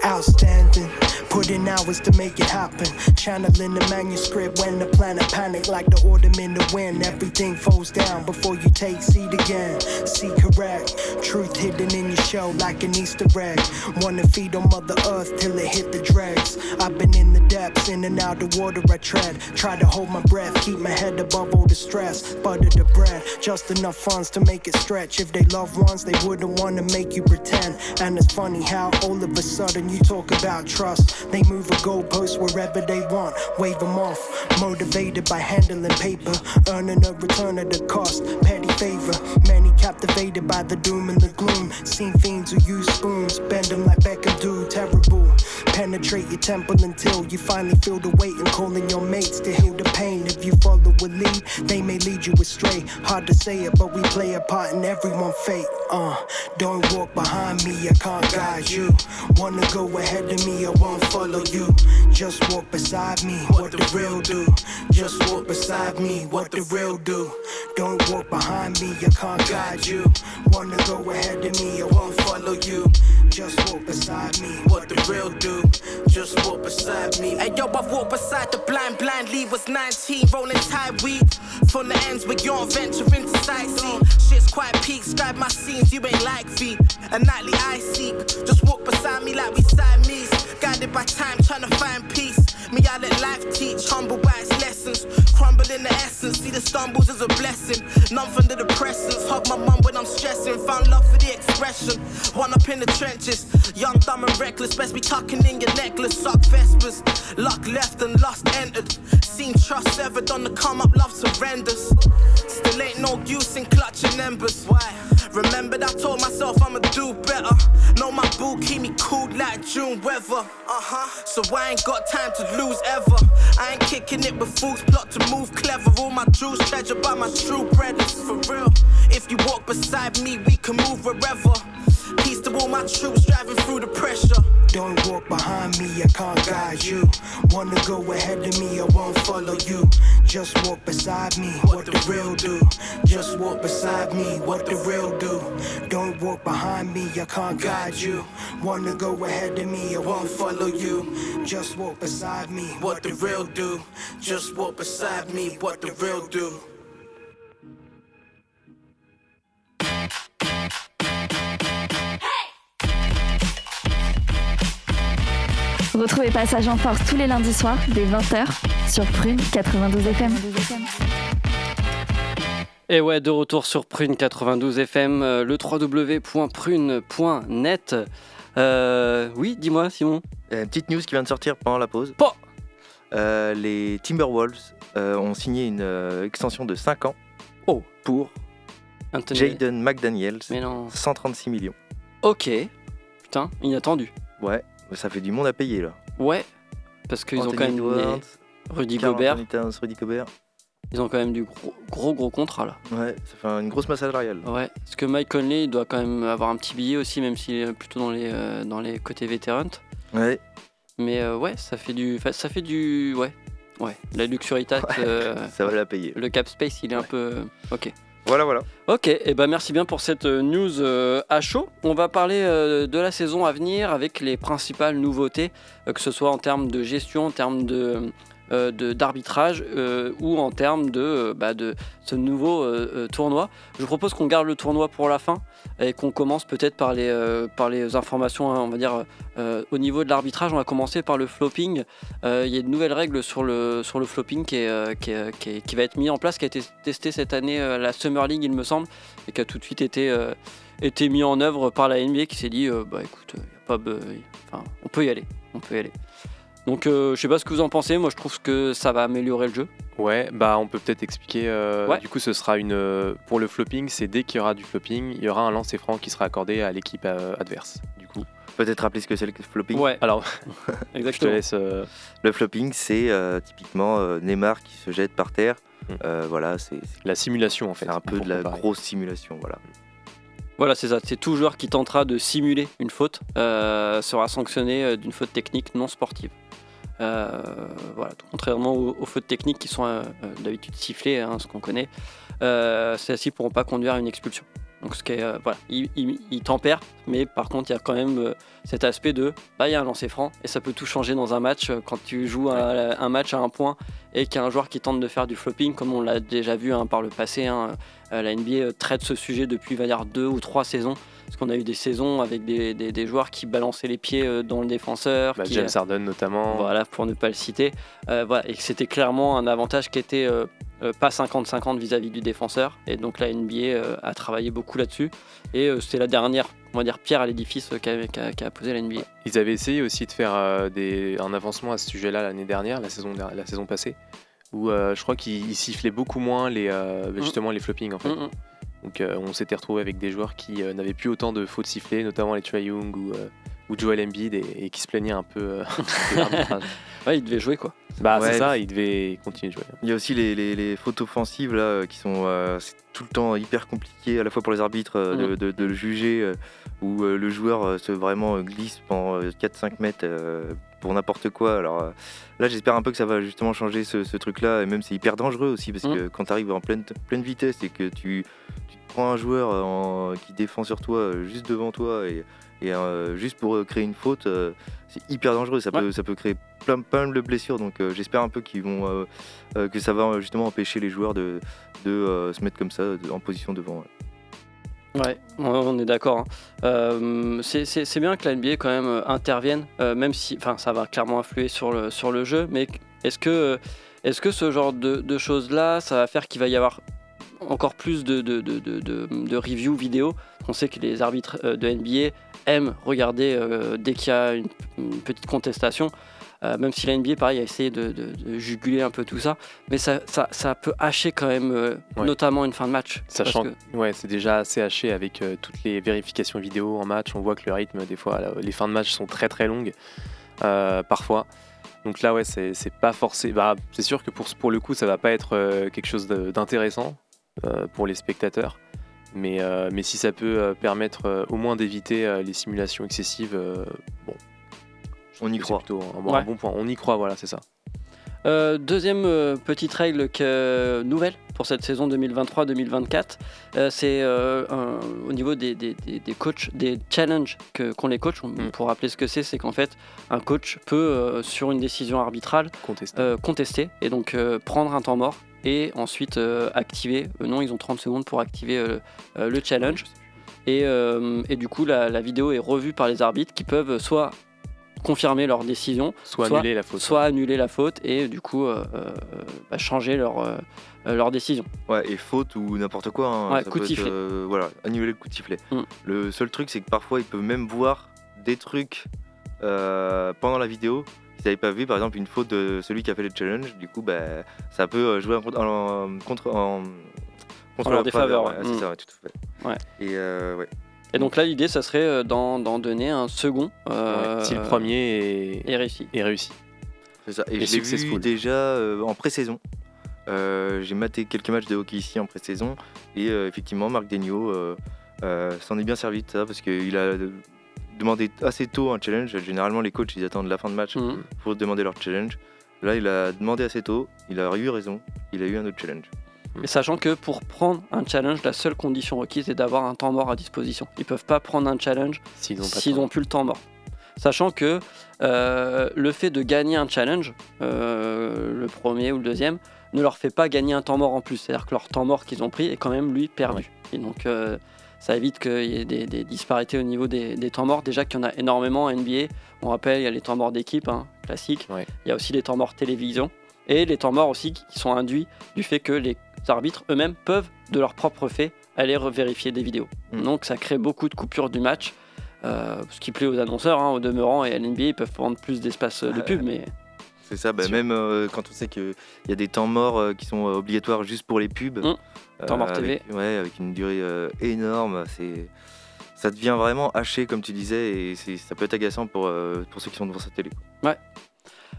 Outstanding, put in hours to make it happen. Channeling the manuscript when the planet panic like the autumn in the wind. Everything falls down before you take seed again. See correct, truth hidden in your shell like an Easter egg. Wanna feed on Mother Earth till it hit the dregs. I've been in the depths, in and out the water I tread. Try to hold my breath, keep my head above all the stress. Butter the bread, just enough funds to make it stretch. If they loved ones, they wouldn't wanna make you pretend. And it's funny how all of a sudden you talk about trust. They move a goalpost wherever they want, wave them off. Motivated by handling paper, earning a return at the cost. Petty favor, many captivated by the doom and the gloom. Seen fiends who use spoons, bend them like Beckham do. Terrible, penetrate your temple until you finally feel the weight and calling your mates to heal the pain. If you follow a lead, they may lead you astray. Hard to say it, but we play a part in everyone's fate. Uh, don't walk behind me, I can't guide you. Wanna go ahead of me, I won't follow you. Just walk beside me, what the real do. Just walk beside me, what the real do. Don't walk behind me, I can't guide you. Wanna go ahead of me, I won't follow you. Just walk beside me, what the real do. Just walk beside me. Hey yo, I've walked beside the blind, blindly was 19, rolling tight weed. From the ends where you're venturing to. Shit's quite peak, scribe my scenes, you ain't like feet. A nightly I seek, just walk beside me like we Siamese. Guided by time, trying to find peace. Me, I let life teach, humble by its lessons. Crumble in the essence, see the stumbles as a blessing. None from the depressants, hug my mum when I'm stressing. Found love for the expression. One up in the trenches, young, dumb, and reckless. Best be tucking in your necklace, suck vespers. Luck left and lust entered. Seen trust severed on the come up, love surrenders. Still ain't no use in clutching embers. Why? Remembered I told myself I'ma do better. Know my boo keep me cool like June weather. Uh huh. So I ain't got time to lose ever. I ain't kicking it with fools, plot to move clever. All my jewels treasured by my true brothers. For real. If you walk beside me, we can move wherever. Peace to all my troops driving through the pressure. Don't walk behind me, I can't guide you. Wanna go ahead of me, I won't follow you. Just walk beside me, what the real do. Just walk beside me, what the real do. Don't walk behind me, I can't guide you. Wanna go ahead of me, I won't follow you. Just walk beside me, what the real do. Just walk beside me, what the real do. Retrouvez Passage en Force tous les lundis soirs dès 20h sur Prune 92 FM. Et ouais, de retour sur Prune 92 FM, euh, le www.prune.net. Euh, oui, dis-moi Simon. Une petite news qui vient de sortir pendant la pause. Pas. Euh, les Timberwolves euh, ont signé une euh, extension de 5 ans Oh, pour Anthony. Jaden McDaniels, Mais non. 136 millions. Ok. Putain, inattendu. Ouais, ça fait du monde à payer là. Ouais. Parce qu'ils ont quand même Edwards, Rudy Gobert. Towns, Rudy Gobert. Ils ont quand même du gros gros, gros contrat là. Ouais, ça fait une grosse masse salariale. Ouais. Parce que Mike Conley il doit quand même avoir un petit billet aussi, même s'il est plutôt dans les euh, dans les côtés vétérans. Ouais, Mais euh, ouais, ça fait du, ça fait du, ouais, ouais. La luxury tax, Ouais. euh, <laughs> ça va la payer. le cap space, il est un peu, ok. Voilà, voilà. Ok, et ben merci bien pour cette euh, news euh, à chaud. On va parler euh, de la saison à venir avec les principales nouveautés, que ce soit en termes de gestion, en termes de euh, de- d'arbitrage euh, ou en termes de, euh, bah, de ce nouveau tournoi. Je propose qu'on garde le tournoi pour la fin et qu'on commence peut-être par les, informations, hein, on va dire, au niveau de l'arbitrage. On va commencer par le flopping. Il y a une nouvelle règle sur le, flopping qui, est, va être mise en place, qui a été testée cette année à la Summer League, il me semble, et qui a tout de suite été, été mis en œuvre par la NBA qui s'est dit bah écoute, on peut y aller. On peut y aller. Donc euh, je sais pas ce que vous en pensez, moi je trouve que ça va améliorer le jeu. Ouais, bah on peut peut-être expliquer. euh, Ouais. Du coup, ce sera une. euh, Pour le flopping, c'est dès qu'il y aura du flopping, il y aura un lancer franc qui sera accordé à l'équipe euh, adverse. Du coup, Peut-être rappeler ce que c'est le flopping. Ouais, alors <laughs> je te exactement. laisse. euh, Le flopping, c'est euh, typiquement euh, Neymar qui se jette par terre. Mm. Euh, voilà, c'est c'est la simulation en fait. un peu de la comparer. grosse simulation. Voilà. Voilà, c'est ça. C'est tout joueur qui tentera de simuler une faute euh, sera sanctionné euh, d'une faute technique non sportive. Euh, voilà, contrairement aux, fautes techniques qui sont d'habitude sifflées, hein, ce qu'on connaît, celles-ci pourront pas conduire à une expulsion. Donc, ce qui est, euh, voilà, il, il- il tempère, mais par contre, il y a quand même euh, cet aspect de, bah, il y a un lancer franc et ça peut tout changer dans un match euh, quand tu joues un, un match à un point et qu'il y a un joueur qui tente de faire du flopping, comme on l'a déjà vu hein, par le passé. hein, la NBA traite ce sujet depuis, va dire, deux ou trois saisons. Parce qu'on a eu des saisons avec des, des- des joueurs qui balançaient les pieds dans le défenseur. Bah, qui, James Harden notamment. voilà, pour ne pas le citer. Voilà, et que c'était clairement un avantage qui était pas 50-50 vis-à-vis du défenseur. Et donc la NBA euh, a travaillé beaucoup là-dessus. Et euh, c'est la dernière, on va dire, pierre à l'édifice euh, qu'a qu'a- qu'a posé la NBA. Ils avaient essayé aussi de faire euh, des, un avancement à ce sujet-là l'année dernière, la saison, la saison passée, où euh, je crois qu'ils ils sifflaient beaucoup moins les, euh, Mm. justement les floppings en fait. Mm, mm. Donc euh, on s'était retrouvé avec des joueurs qui euh, n'avaient plus autant de fautes sifflées, notamment les Trae Young ou, euh, ou Joel Embiid, et, et qui se plaignaient un peu euh, <laughs> de l'arbitrage. <laughs> Ouais, il devait jouer quoi. Bah Ouais. c'est ça, ils devaient continuer de jouer. Il y a aussi les, les- les fautes offensives là, euh, qui sont euh, c'est tout le temps hyper compliqué à la fois pour les arbitres euh, de, de- de le juger euh, où euh, le joueur euh, se vraiment glisse pendant euh, 4-5 mètres euh, pour n'importe quoi. Alors euh, là j'espère un peu que ça va justement changer ce, ce truc là et même c'est hyper dangereux aussi parce que quand tu arrives en pleine, pleine vitesse et que tu, prends un joueur en- qui défend sur toi juste devant toi et, et, euh, juste pour euh, créer une faute euh, c'est hyper dangereux ça, Ouais. peut, ça peut créer plein, plein de blessures donc j'espère un peu qu'ils vont que ça va justement empêcher les joueurs de, de se mettre comme ça en position devant. ouais. Ouais, on- est d'accord. hein. Euh, c'est- bien que la NBA quand même intervienne, euh, même si, enfin, ça va clairement influer sur le, sur le jeu. Mais est-ce que, est-ce que ce genre de, de choses-là, ça va faire qu'il va y avoir encore plus de, de, de, de, reviews vidéo? On sait que les arbitres de NBA aiment regarder euh, dès qu'il y a une, une petite contestation. Euh, même si la NBA, pareil, a essayé de, de- de juguler un peu tout ça, mais ça, ça, ça peut hacher quand même, euh, Ouais. notamment une fin de match. Sachant que ouais, c'est déjà assez haché avec euh, toutes les vérifications vidéo en match. On voit que le rythme, des fois, là, les fins de match sont très très longues, parfois. Donc là, ouais, c'est c'est pas forcé. Bah, c'est sûr que pour, pour le coup, ça va pas être quelque chose d'intéressant pour les spectateurs. Mais, euh, mais si ça peut euh, permettre euh, au moins d'éviter euh, les simulations excessives, euh, bon. On y croit. Plutôt un bon, Ouais. un bon point. On y croit, voilà, c'est ça. Euh, deuxième euh, petite règle que, nouvelle pour cette saison 2023-2024, euh, c'est euh, au niveau des, des, des- des coachs, des challenges que- qu'ont les coachs. On- Mm. Pour rappeler ce que c'est, c'est qu'en fait, un coach peut, euh, sur une décision arbitrale, euh, contester et donc euh, prendre un temps mort et ensuite euh, activer. euh, non, ils ont 30 secondes pour activer euh, euh, le challenge. Et, euh, et du coup, la, la vidéo est revue par les arbitres qui peuvent soit confirmer leur décision, soit, soit- annuler la faute. soit annuler la faute et du coup euh, euh, bah, changer leur, leur décision. Ouais, et faute ou n'importe quoi. hein, Ouais, ça coup de être, euh, voilà, annuler le coup de sifflet. Mm. Le seul truc, c'est que parfois, ils peuvent même voir des trucs euh, pendant la vidéo qu'ils n'avaient pas vu. Par exemple, une faute de celui qui a fait le challenge. Du coup, bah, ça peut euh, jouer en, contre- en- contre- en- en leur défaveur. ouais, ouais. c'est ça, ouais, tout à fait. Ouais. Et euh, ouais. Et donc là, l'idée, ça serait euh, d'en d'en donner un second. euh, Ouais, si le premier est, est réussi. est réussi. C'est ça. Et, l'ai vu successful. déjà euh, en pré-saison. Euh, J'ai maté quelques matchs de hockey ici en pré-saison. Et euh, effectivement, Marc Degnaud euh, euh, s'en est bien servi de ça parce qu'il a demandé assez tôt un challenge. Généralement, les coachs, ils attendent la fin de match Mhm. pour demander leur challenge. Là, il a demandé assez tôt. Il a eu raison. Il a eu un autre challenge. Et sachant que pour prendre un challenge, la seule condition requise est d'avoir un temps mort à disposition. Ils peuvent pas prendre un challenge S'ils n'ont plus le temps mort. Sachant que euh, le fait de gagner un challenge, euh, le premier ou le deuxième, ne leur fait pas gagner un temps mort en plus. C'est-à-dire que leur temps mort qu'ils ont pris est quand même lui perdu. Et donc euh, ça évite qu'il y ait des, des disparités au niveau des, des temps morts. Déjà qu'il y en a énormément en NBA. On rappelle, il y a les temps morts d'équipe, hein, classiques. Ouais. Il y a aussi les temps morts télévision. Et les temps morts aussi qui sont induits du fait que les arbitres eux-mêmes peuvent, de leur propre fait, aller vérifier des vidéos. Mm. Donc ça crée beaucoup de coupures du match. euh, ce qui plaît aux annonceurs, hein, au demeurant, et à l'NBA, ils peuvent prendre plus d'espace euh, de pub, mais C'est ça, bah, même euh, quand on sait qu'il y a des temps morts euh, qui sont euh, obligatoires juste pour les pubs. Mm. Temps mort avec, ouais, avec une durée énorme. C'est, ça devient vraiment haché, comme tu disais, et c'est- ça peut être agaçant pour, pour ceux qui sont devant sa télé.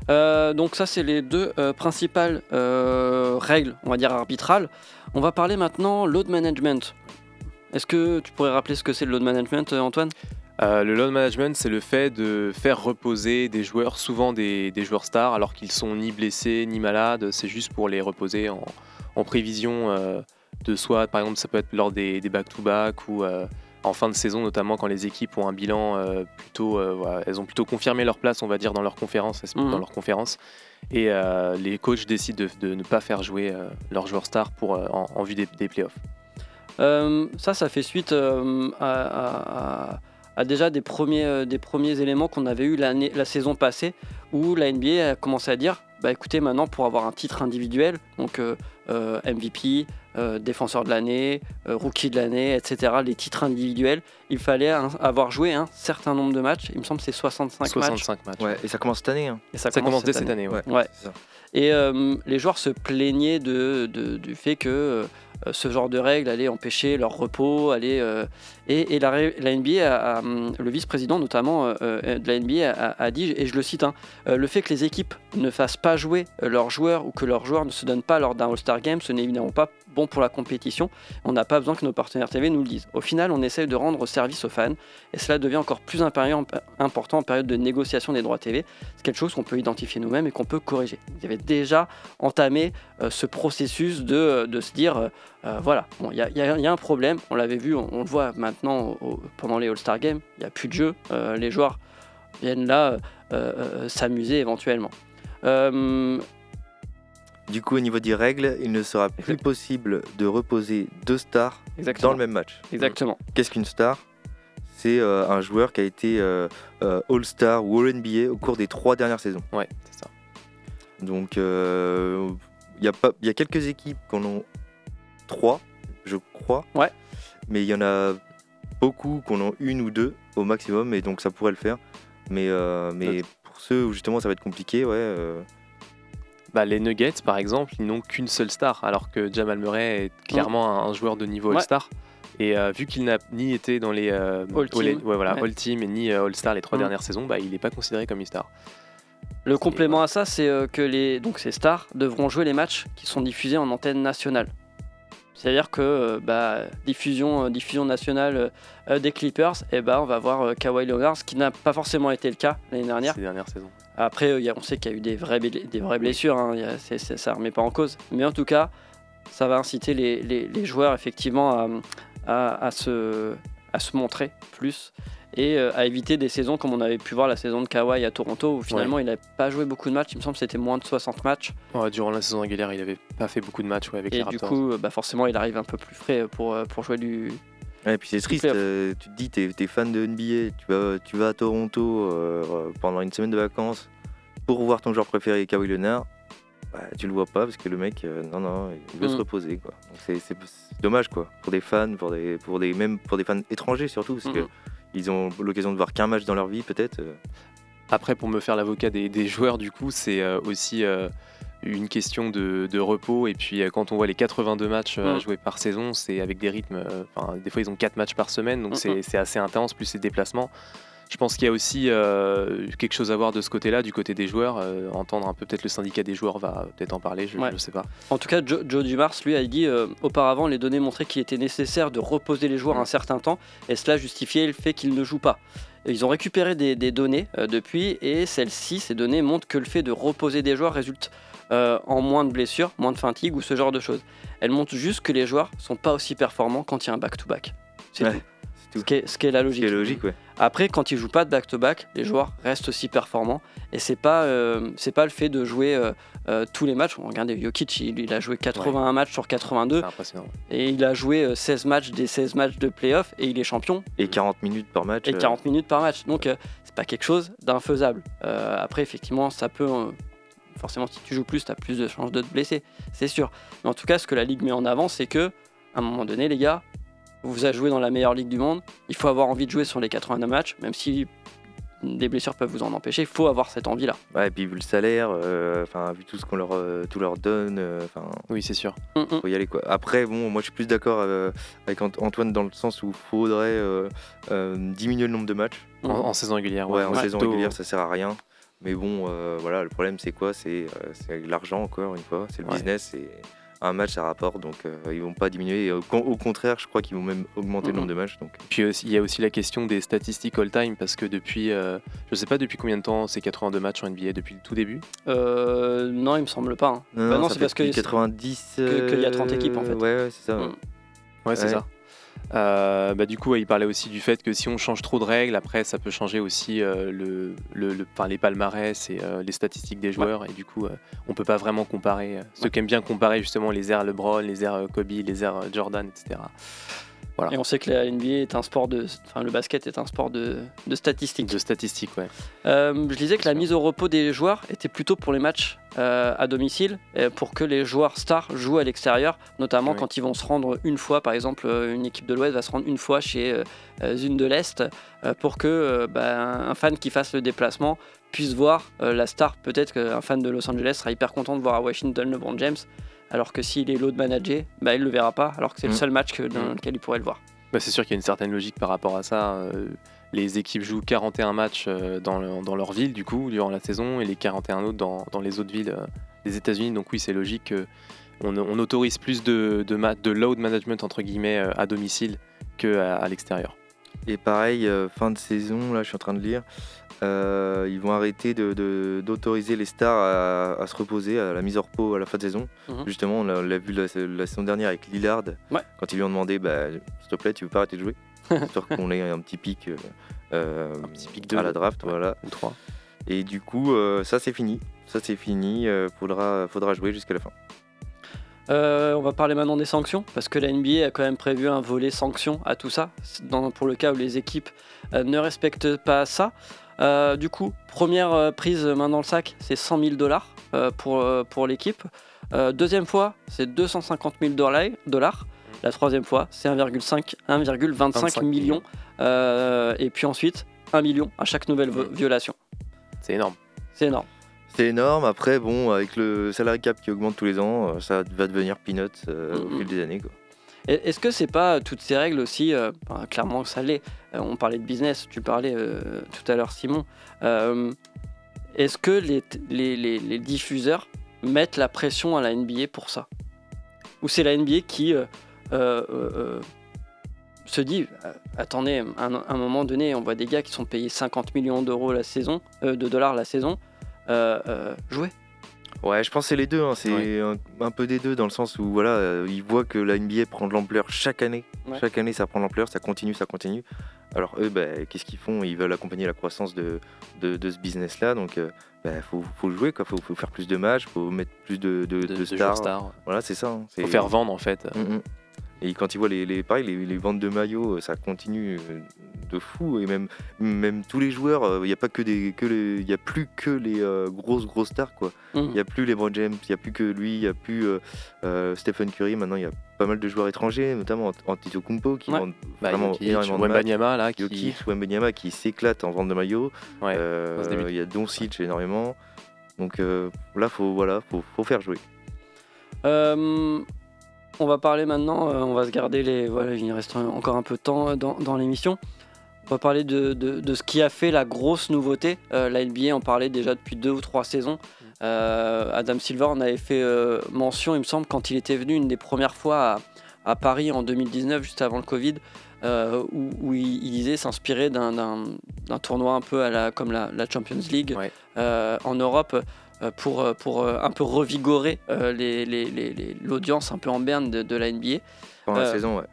Euh, donc ça, c'est les deux euh, principales euh, règles, on va dire arbitrales. On va parler maintenant load management. Est-ce que tu pourrais rappeler ce que c'est le load management, Antoine? Euh, le load management, c'est le fait de faire reposer des joueurs, souvent des, des joueurs stars, alors qu'ils sont ni blessés ni malades. C'est juste pour les reposer en, en prévision euh, de soit, par exemple, ça peut être lors des back-to-back ou euh, en fin de saison, notamment quand les équipes ont un bilan plutôt, voilà, elles ont plutôt confirmé leur place, on va dire, dans leur conférence, Mhm. dans leur conférence. Et les coachs décident de, de ne pas faire jouer leurs joueurs stars pour, en, en vue des, des playoffs. Ça, ça fait suite à, à- à- à déjà des premiers, euh, des premiers éléments qu'on avait eu l'année, la saison passée, où la NBA a commencé à dire, bah écoutez, maintenant pour avoir un titre individuel, donc euh, euh, MVP, euh, défenseur de l'année, euh, rookie de l'année, etc., les titres individuels, il fallait un- avoir joué un certain nombre de matchs. Il me semble que c'est 65, matchs. 65 matchs. Ouais, et ça commence cette année. hein. Et Ça, commence dès cette année. ouais. Ouais. c'est ça. Et euh, les joueurs se plaignaient de, de- du fait que euh, ce genre de règles allait empêcher leur repos, allait, euh, et, la, NBA, le vice-président notamment euh, euh, de la NBA a, dit, et je le cite, hein, euh, le fait que les équipes ne fassent pas jouer leurs joueurs ou que leurs joueurs ne se donnent pas lors d'un All-Star Game, ce n'est évidemment pas bon pour la compétition. On n'a pas besoin que nos partenaires TV nous le disent. Au final, on essaye de rendre service aux fans, et cela devient encore plus important en période de négociation des droits TV. C'est quelque chose qu'on peut identifier nous-mêmes et qu'on peut corriger. Ils avaient déjà entamé ce processus de se dire, euh, voilà, bon, il y, a- y a y a un problème, on l'avait vu, on, on le voit maintenant au- pendant les All-Star Games, il n'y a plus de jeu, euh, les joueurs viennent là euh, s'amuser éventuellement. Du coup, au niveau des règles, il ne sera plus possible de reposer deux stars exactement. dans le même match. Exactement. Qu'est-ce qu'une star? C'est un joueur qui a été All-Star ou All-NBA au cours des trois dernières saisons. Ouais, c'est ça. Donc, il y, a pas- il y a quelques équipes qui en ont trois, je crois. Ouais. Mais il y en a beaucoup qui en ont une ou deux au maximum, et donc ça pourrait le faire. Mais, euh, mais pour ceux où justement ça va être compliqué, ouais. euh, Bah, les Nuggets, par exemple, ils n'ont qu'une seule star, alors que Jamal Murray est clairement un, un joueur de niveau Ouais. All-Star. Et euh, vu qu'il n'a ni été dans les euh, All Team. ouais, voilà, Ouais. All Team et ni euh, All-Star les trois Mm. dernières saisons, bah, il n'est pas considéré comme une star. Le complément à ça, c'est euh, que les, donc ces stars devront jouer les matchs qui sont diffusés en antenne nationale. C'est-à-dire que euh, bah, diffusion, euh, diffusion nationale euh, des Clippers, et ben on va voir Kawhi Leonard, ce qui n'a pas forcément été le cas l'année dernière. Ces dernières saisons. Après, on sait qu'il y a eu des vraies, des vraies blessures, hein, ça ne remet pas en cause. Mais en tout cas, ça va inciter les, les- les joueurs effectivement à, à- à se, à se montrer plus et euh, à éviter des saisons comme on avait pu voir la saison de Kawhi à Toronto où finalement il n'avait pas joué beaucoup de matchs. Il me semble que c'était moins de 60 matchs. Ouais, durant la saison régulière, il n'avait pas fait beaucoup de matchs ouais, avec Et les du Raptors. coup, euh, bah forcément, il arrive un peu plus frais pour, euh, pour jouer du. Ouais, et puis c'est triste, euh, tu te dis, t'es es fan de NBA, tu vas, tu vas à Toronto euh, pendant une semaine de vacances pour voir ton joueur préféré, Kawhi Leonard. Bah, tu le vois pas parce que le mec, euh, non, non, il veut se Mm. reposer. Quoi. Donc c'est- dommage quoi, pour des fans, pour des, pour des, même pour des fans étrangers surtout, parce. Qu'ils ont l'occasion de voir qu'un match dans leur vie peut-être. euh. Après, pour me faire l'avocat des, des joueurs, du coup, c'est euh, aussi euh, une question de, de repos. Et puis euh, quand on voit les 82 matchs euh, Mm. joués par saison, c'est avec des rythmes. euh, enfin, des fois, ils ont 4 matchs par semaine, donc Mm, c'est c'est assez intense, plus les déplacements. Je pense qu'il y a aussi euh, quelque chose à voir de ce côté-là, du côté des joueurs. euh, entendre un peu peut-être le syndicat des joueurs va peut-être en parler, je Ouais. ne sais pas. En tout cas, Joe, Joe Dumars, lui, a dit euh, auparavant, les données montraient qu'il était nécessaire de reposer les joueurs un certain temps, et cela justifiait le fait qu'ils ne jouent pas. Ils ont récupéré des, des données euh, depuis, et celles-ci, ces données montrent que le fait de reposer des joueurs résulte euh, en moins de blessures, moins de fatigue ou ce genre de choses. Elles montrent juste que les joueurs sont pas aussi performants quand il y a un back-to-back. C'est Ouais, tout. Tout. Ce qui, est, ce qui est la Ce logique. qui est logique, ouais. Après, quand ils jouent pas de back-to-back, les joueurs restent aussi performants. Et c'est pas, euh, c'est pas le fait de jouer euh, euh, tous les matchs. Regardez, Jokic, il, il a joué 81 matchs sur 82 C'est impressionnant. et il a joué euh, 16 matchs des 16 matchs de playoff et il est champion Et 40 minutes par match. et euh, 40 minutes par match. Donc c'est pas quelque chose d'infaisable. Après, effectivement, ça peut. forcément, si tu joues plus, tu as plus de chances de te blesser, c'est sûr. Mais en tout cas, ce que la ligue met en avant, c'est que à un moment donné, les gars, vous avez joué dans la meilleure ligue du monde. Il faut avoir envie de jouer sur les 82 matchs, même si des blessures peuvent vous en empêcher. Il faut avoir cette envie-là. Ouais, et puis vu le salaire, euh, enfin vu tout ce qu'on leur, euh, tout leur donne, euh, enfin Oui, c'est sûr. Mm, mm. faut y aller quoi. Après, bon, moi je suis plus d'accord euh, avec Ant- Antoine dans le sens où faudrait euh, euh, diminuer le nombre de matchs. En, en saison régulière. Ouais, en Ouais. saison Plutôt- régulière, ça sert à rien. Mais bon, euh, voilà, le problème c'est quoi? C'est euh, l'argent encore une fois, c'est le Ouais. business. Et un match ça rapporte, donc euh, ils vont pas diminuer. Et au, con- au contraire, je crois qu'ils vont même augmenter le nombre de matchs. Donc Puis aussi- il y a aussi la question des statistiques all-time, parce que depuis, euh, je sais pas depuis combien de temps c'est 82 matchs en NBA, depuis le tout début? Euh, non, il me semble pas. hein. Bah non, c'est parce que depuis c'est- 90. que- qu'il y a 30 équipes, en fait. Ouais, ouais, c'est ça. Mm. Ouais, c'est Ouais. ça. Euh, bah, du coup, ouais, il parlait aussi du fait que si on change trop de règles, après, ça peut changer aussi euh, le, le- le- enfin, les palmarès et euh, les statistiques des joueurs. Et du coup, on peut pas vraiment comparer. Ceux qui aiment bien comparer justement les airs LeBron, les airs Kobe, les airs Jordan, etc. Voilà. Et on sait que la NBA est un sport de. Enfin, le basket est un sport de, de statistiques. De statistiques, ouais. Euh, je disais que la mise au repos des joueurs était plutôt pour les matchs euh, à domicile, pour que les joueurs stars jouent à l'extérieur, notamment Oui. quand ils vont se rendre une fois, par exemple, euh, une équipe de l'Ouest va se rendre une fois chez euh, une de l'Est, pour que bah, un fan qui fasse le déplacement puisse voir la star. Peut-être qu'un fan de Los Angeles sera hyper content de voir à Washington LeBron James, alors que s'il est l'autre manager, bah, il le verra pas, alors que c'est le Mm. seul match que- dans Mm. lequel il pourrait le voir. Bah, c'est sûr qu'il y a une certaine logique par rapport à ça. euh, les équipes jouent 41 matchs euh, dans, le- dans leur ville, du coup, durant la saison, et les 41 autres dans, dans les autres villes euh, des États-Unis. Donc, oui, c'est logique qu'on on autorise plus de, de, ma- de load management, entre guillemets, euh, à domicile qu'à à, l'extérieur. Et pareil, euh, fin de saison, là je suis en train de lire, euh, ils vont arrêter de- de- d'autoriser les stars à, à se reposer, à la mise au repos à la fin de saison. Mhm. Justement, on l'a vu la, la saison dernière avec Lillard, Ouais. quand ils lui ont demandé bah, s'il te plaît, tu veux pas arrêter de jouer? <laughs> Histoire qu'on ait un petit pic, euh, euh, Un petit pic de à la draft. ouais. Voilà. Ou 3. Et du coup, euh, ça c'est fini. Ça c'est fini, faudra, faudra jouer jusqu'à la fin. Euh, on va parler maintenant des sanctions, parce que la NBA a quand même prévu un volet sanctions à tout ça, dans- pour le cas où les équipes euh, ne respectent pas ça. Euh, du coup, première euh, prise main dans le sac, c'est 100 000 dollars euh, pour, euh, pour l'équipe. Euh, deuxième fois, c'est 250 000 dollars. La troisième fois, c'est 1,5 1,25 25 millions. Euh, et puis ensuite, 1 million à chaque nouvelle vo- violation. C'est énorme. C'est énorme. C'est énorme. Après, bon, avec le salary cap qui augmente tous les ans, euh, ça va devenir peanuts euh, au Mhm. fil des années. Quoi. Est-ce que c'est pas toutes ces règles aussi, euh, clairement ça l'est, euh, on parlait de business, tu parlais euh, tout à l'heure Simon, euh, est-ce que les, diffuseurs mettent la pression à la NBA pour ça? Ou c'est la NBA qui euh, euh, euh, euh, se dit, euh, attendez, à un, moment donné, on voit des gars qui sont payés 50 millions d'euros la saison, euh, de dollars la saison, euh, euh, jouez. Ouais, je pense que c'est les deux. hein. C'est un, un peu des deux dans le sens où voilà, euh, ils voient que la NBA prend de l'ampleur chaque année. Ouais. Chaque année, ça prend de l'ampleur, ça continue, ça continue. Alors eux, bah, qu'est-ce qu'ils font? Ils veulent accompagner la croissance de, de, de ce business-là. Donc, il faut, faut jouer, quoi. Faut, faut faire plus de matchs, faut mettre plus de, de, stars. stars. Voilà, c'est ça. hein. Faut faire vendre en fait. Mm, mm. Et quand ils voient les, les, pareil, les, les ventes de maillots, euh, ça continue euh, de fou. Et même, même tous les joueurs, euh, il n'y a pas que des, que les, il y a plus que les euh, grosses grosses stars quoi. Il n'y a plus LeBron James, il n'y a plus que lui, il n'y a plus euh, euh, Stephen Curry. Maintenant, il y a pas mal de joueurs étrangers, notamment Antetokounmpo qui Ouais. vendent Bah, vraiment Jokic, énormément de matchs. Wembanyama là qui qui s'éclate en vente de maillots. Ouais, Euh, il y a Doncic énormément. Donc euh, là, faut, voilà, faut, faut faire jouer. On va parler maintenant, euh, on va se garder les. Voilà, il reste encore un peu de temps euh, dans, dans l'émission. On va parler de, de- de ce qui a fait la grosse nouveauté. Euh, la NBA en parlait déjà depuis deux ou trois saisons. Euh, Adam Silver en avait fait mention, il me semble, quand il était venu une des premières fois à, à Paris en 2019, juste avant le Covid, où, où il, il disait s'inspirer d'un- tournoi un peu à la, comme la, la Champions League Ouais. en Europe pour, euh, pour euh, un peu revigorer euh, l'audience un peu en berne de, de la NBA Pendant la Euh, saison, ouais.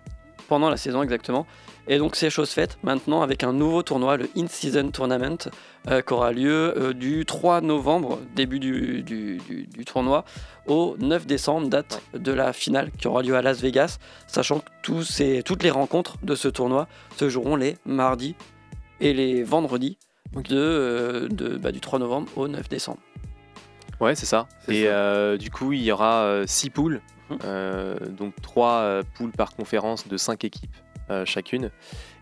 pendant la saison exactement. Et donc c'est chose faite maintenant avec un nouveau tournoi, le In-Season Tournament, euh, qui aura lieu euh, du 3 novembre, début du, du- du- du tournoi, au 9 décembre, date de la finale qui aura lieu à Las Vegas, sachant que tous ces, toutes les rencontres de ce tournoi se joueront les mardis et les vendredis de, euh, de- bah, du 3 novembre au 9 décembre. Ouais, c'est ça. Et ça. euh, du coup, il y aura 6 poules, Mhm. euh, donc 3 poules par conférence de 5 équipes euh, chacune.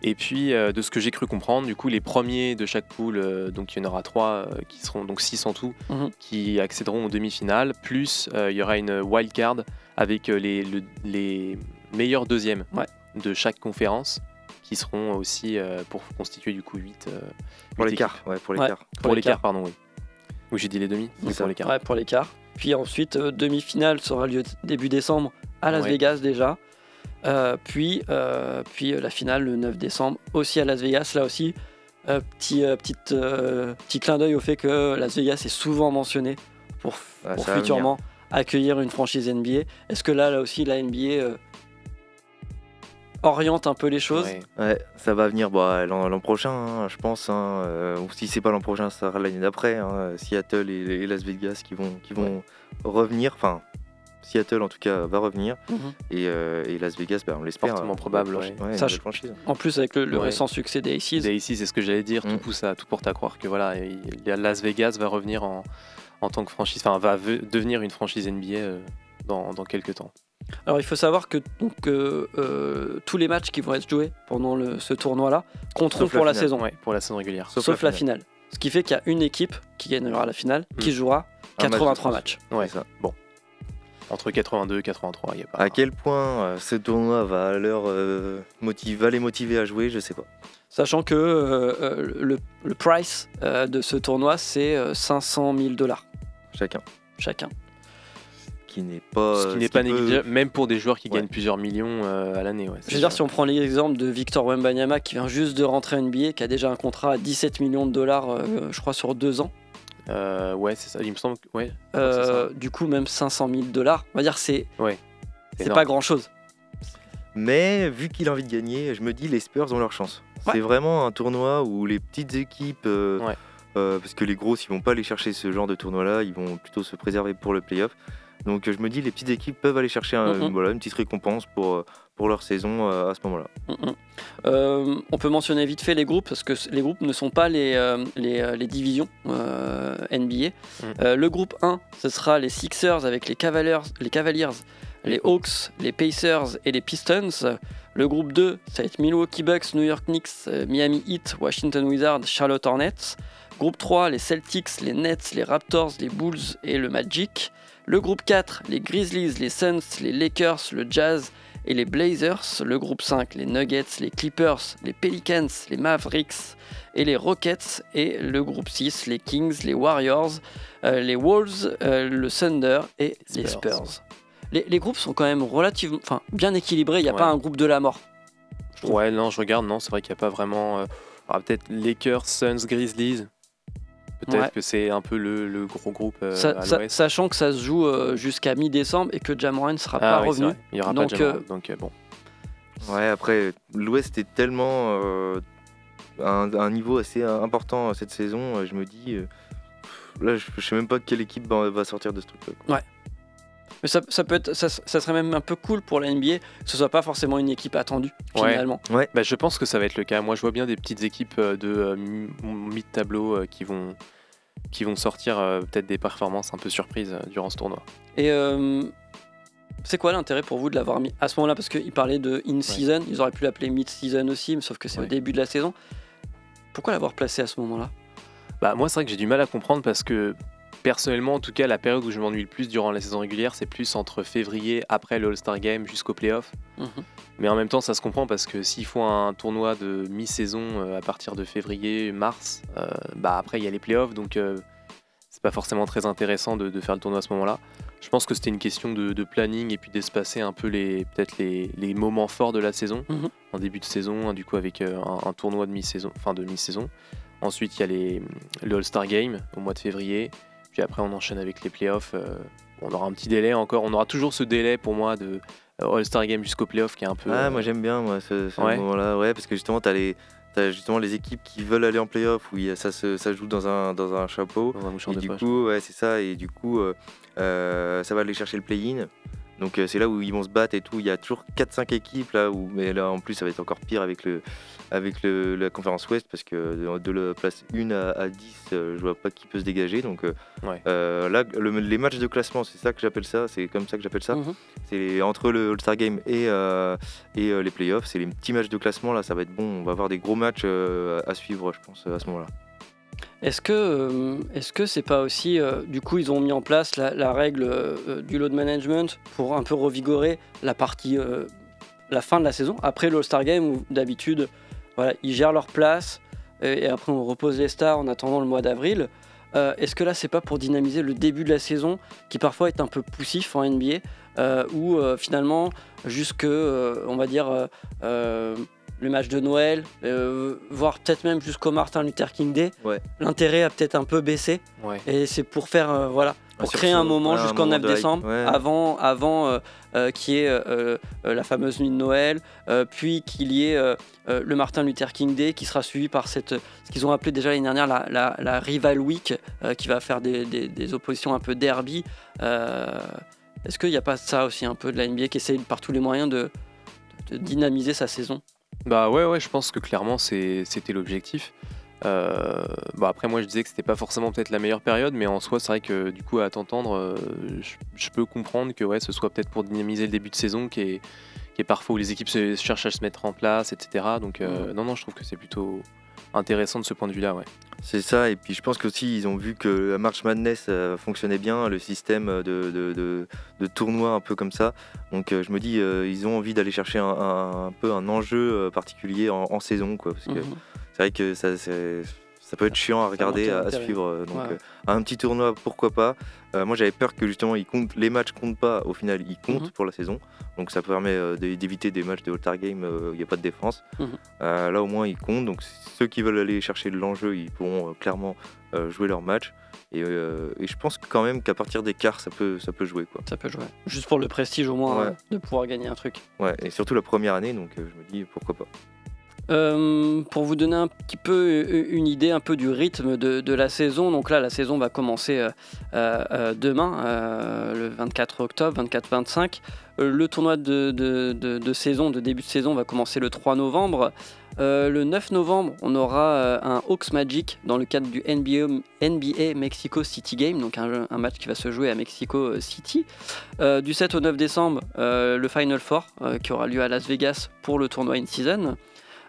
Et puis, euh, de ce que j'ai cru comprendre, du coup, les premiers de chaque poule, euh, donc il y en aura 3 qui seront donc 6 en tout, Mhm. qui accéderont aux demi-finales. Plus, euh, il y aura une wild card avec euh, les, le- les meilleurs deuxièmes Ouais. de chaque conférence, qui seront aussi euh, pour constituer du coup 8 Pour l'écart, ouais, pour Ouais. l'écart. Pour l'écart, pardon, oui. Oui, j'ai dit les demi, mais pour l'écart. Ouais, pour l'écart. Puis ensuite, euh, demi-finale sera lieu début décembre à Las Ouais. Vegas déjà. Euh, puis euh, puis la finale le 9 décembre aussi à Las Vegas. Là aussi, petit, petite, petit clin d'œil au fait que Las Vegas est souvent mentionné pour, Ouais, pour futurement accueillir une franchise NBA. Est-ce que là, là aussi, la NBA oriente un peu les choses Ouais. Ouais, ça va venir bah, l'an prochain, hein, je pense. hein, euh, ou si c'est pas l'an prochain, ça sera l'année d'après. hein, Seattle et, et Las Vegas qui vont, qui vont revenir. Enfin, Seattle en tout cas va revenir. Mhm. Et, euh, et Las Vegas, bah, on l'espère. Fortement euh, probable, ouais. Ça, je-. En plus, avec le, le Ouais. récent succès des Aces. Et ici, c'est ce que j'allais dire, tout Mm. pousse à tout porte à croire que voilà, Las Vegas va revenir en, en tant que franchise, enfin va ve- devenir une franchise NBA euh, dans, dans quelques temps. Alors il faut savoir que donc, euh, euh, tous les matchs qui vont être joués pendant le- ce tournoi-là compteront Sauf pour la finale. saison, Ouais, pour la saison régulière. sauf, Sauf la, la finale. Ce qui fait qu'il y a une équipe qui gagnera la finale, qui Mm. jouera Un match de 83 plus. matchs. Ouais, C'est ça. bon. Entre 82 et 83, il n'y a pas. À quel point euh, ce tournoi va, leur, euh, motive- va les motiver à jouer, je sais pas. Sachant que le, le price euh, de ce tournoi c'est euh, 500 000 dollars Chacun. chacun. Qui n'est pas. Ce qui ce n'est pas peut- négligeable, même pour des joueurs qui Ouais. gagnent plusieurs millions euh, à l'année. Ouais, Je veux dire, si on prend l'exemple de Victor Wembanyama qui vient juste de rentrer en NBA, qui a déjà un contrat à 17 millions de dollars, euh, je crois, sur deux ans. Euh, ouais, c'est ça. Il me semble que. Ouais, Euh, du coup, même 500 000 dollars, on va dire, c'est Ouais. c'est pas grand chose. Mais vu qu'il a envie de gagner, je me dis les Spurs ont leur chance. Ouais. C'est vraiment un tournoi où les petites équipes, euh, Ouais. euh, parce que les grosses ils vont pas aller chercher ce genre de tournoi-là, ils vont plutôt se préserver pour le playoff. Donc euh, je me dis les petites équipes peuvent aller chercher un- Mhm. voilà, une petite récompense pour, euh, pour leur saison euh, à ce moment-là. Euh, on peut mentionner vite fait les groupes parce que les groupes ne sont pas les, euh, les, les divisions euh, NBA. Le groupe 1, ce sera les Sixers avec les Cavaliers, les, Cavaliers, les Hawks, les Pacers et les Pistons. Le groupe 2, ça va être Milwaukee Bucks, New York Knicks, Miami Heat, Washington Wizards, Charlotte Hornets. Groupe 3, les Celtics, les Nets, les Raptors, les Bulls et le Magic. Le groupe 4, les Grizzlies, les Suns, les Lakers, le Jazz et les Blazers. Le groupe 5, les Nuggets, les Clippers, les Pelicans, les Mavericks et les Rockets. Et le groupe 6, les Kings, les Warriors, euh, les Wolves, euh, le Thunder et les Spurs. Les, les groupes sont quand même relativement, enfin, bien équilibrés. Il n'y a Ouais. pas un groupe de la mort. Ouais, non, je regarde, non, c'est vrai qu'il n'y a pas vraiment. euh, alors, peut-être Lakers, Suns, Grizzlies. Peut-être Ouais. que c'est un peu le, le gros groupe euh, à sachant que ça se joue euh, jusqu'à mi-décembre et que Jamoran ne sera Ah pas oui, revenu. Il n'y aura Donc, pas de Jamoran, euh, donc euh, bon. Ouais, après, l'Ouest est tellement euh, un, un niveau assez important cette saison. Je me dis, euh, là, je, je sais même pas quelle équipe va, sortir de ce truc-là. quoi. Mais ça, ça peut être, ça, ça serait même un peu cool pour la NBA que ce soit pas forcément une équipe attendue Ouais. finalement. Bah, je pense que ça va être le cas. Moi, je vois bien des petites équipes euh, de euh, mi- mid-tableau euh, qui vont qui vont sortir euh, peut-être des performances un peu surprises euh, durant ce tournoi. Et euh, c'est quoi l'intérêt pour vous de l'avoir mis à ce moment-là? Parce qu'ils parlaient de in-season, ils auraient pu l'appeler mid-season aussi, mais sauf que c'est au Ouais. début de la saison. Pourquoi l'avoir placé à ce moment-là? Bah, moi, c'est vrai que j'ai du mal à comprendre parce que personnellement, en tout cas, la période où je m'ennuie le plus durant la saison régulière, c'est plus entre février, après le All-Star Game, jusqu'au playoff. Mhm. Mais en même temps, ça se comprend parce que s'il faut un tournoi de mi-saison euh, à partir de février, mars, euh, bah après il y a les playoffs, donc euh, c'est pas forcément très intéressant de, de faire le tournoi à ce moment-là. Je pense que c'était une question de, de planning et puis d'espacer un peu les peut-être les, les moments forts de la saison Mhm. en début de saison, hein, du coup avec un, un tournoi de mi-saison, fin de mi-saison. Ensuite, il y a les, le All-Star Game au mois de février. Puis après, on enchaîne avec les playoffs. euh, on aura un petit délai encore. On aura toujours ce délai pour moi de euh, All-Star Game jusqu'au playoff qui est un peu. Ah, euh, moi j'aime bien moi, ce, ce Ouais. moment-là, ouais, parce que justement, t'as les. T'as justement les équipes qui veulent aller en playoff où ça se ça joue dans un, dans un chapeau. dans un mouchoir Et de du poche. coup, ouais, c'est ça. Et du coup, euh, ça va aller chercher le play-in. Donc euh, c'est là où ils vont se battre et tout. Il y a toujours 4-5 équipes là où, mais là en plus ça va être encore pire avec le avec le, la conférence Ouest parce que de, la place 1 à, à 10, euh, je vois pas qui peut se dégager. Donc euh, Ouais. euh, là, le- les matchs de classement, c'est ça que j'appelle ça. C'est comme ça que j'appelle ça. Mhm. C'est entre le All-Star Game et, et les playoffs. C'est les petits matchs de classement là. Ça va être bon. On va avoir des gros matchs à suivre, je pense, à ce moment-là. Est-ce que euh, est-ce que c'est pas aussi euh, du coup ils ont mis en place la, règle euh, du load management pour un peu revigorer la partie la fin de la saison après l'All-Star Game où d'habitude voilà ils gèrent leur place et après on repose les stars en attendant le mois d'avril. Est-ce que là c'est pas pour dynamiser le début de la saison qui parfois est un peu poussif en NBA euh, où finalement jusque on va dire le match de Noël, euh, voire peut-être même jusqu'au Martin Luther King Day, Ouais. l'intérêt a peut-être un peu baissé. Ouais. Et c'est pour faire, euh, voilà, pour créer un moment jusqu'en moment 9 de hype, décembre, avant, avant euh, qu'il y ait la fameuse nuit de Noël, puis qu'il y ait le Martin Luther King Day qui sera suivi par cette, ce qu'ils ont appelé déjà l'année dernière la, la- la Rival Week, qui va faire des, des- des oppositions un peu derby. Est-ce qu'il n'y a pas ça aussi un peu de la NBA qui essaye par tous les moyens de, de dynamiser sa saison? Bah ouais, ouais, je pense que clairement c'était l'objectif. Euh, bah après, moi je disais que c'était pas forcément peut-être la meilleure période, mais en soi, c'est vrai que du coup, à t'entendre, euh, je, je peux comprendre que ouais, ce soit peut-être pour dynamiser le début de saison qui est, qui est parfois où les équipes se, cherchent à se mettre en place, etc. Donc, euh, non, non, je trouve que c'est plutôt intéressant de ce point de vue-là, ouais. C'est ça, et puis je pense qu'aussi ils ont vu que la March Madness euh, fonctionnait bien, le système de, de, de- de tournoi un peu comme ça. Donc euh, je me dis, euh, ils ont envie d'aller chercher un, un- un peu un enjeu euh, particulier en, en saison, quoi. Parce que Mhm. c'est vrai que ça, c'est- ça peut être chiant à regarder, à, suivre. euh, Donc Ouais. euh, un petit tournoi, pourquoi pas. Euh, moi j'avais peur que justement ils comptent, les matchs comptent pas, au final ils comptent Mhm. pour la saison. Donc ça permet euh, d'é- d'éviter des matchs de All-Star Game où il n'y a pas de défense. Mhm. Là au moins ils comptent, donc ceux qui veulent aller chercher de l'enjeu, ils pourront clairement jouer leur match. Et, et je pense quand même qu'à partir des quarts, ça peut, ça peut jouer. Quoi. Ça peut jouer. Juste pour le prestige au moins Ouais. de pouvoir gagner un truc. Ouais, et surtout la première année, donc je me dis pourquoi pas. Euh, pour vous donner un petit peu euh, une idée un peu du rythme de, la saison, donc là la saison va commencer euh, demain, le 24 octobre, 24-25. Euh, le tournoi de, saison, de début de saison, va commencer le 3 novembre. Le 9 novembre, on aura un Hawks Magic dans le cadre du NBA, Mexico City Game, donc un, un match qui va se jouer à Mexico City. Du 7 au 9 décembre, le Final Four qui aura lieu à Las Vegas pour le tournoi in season.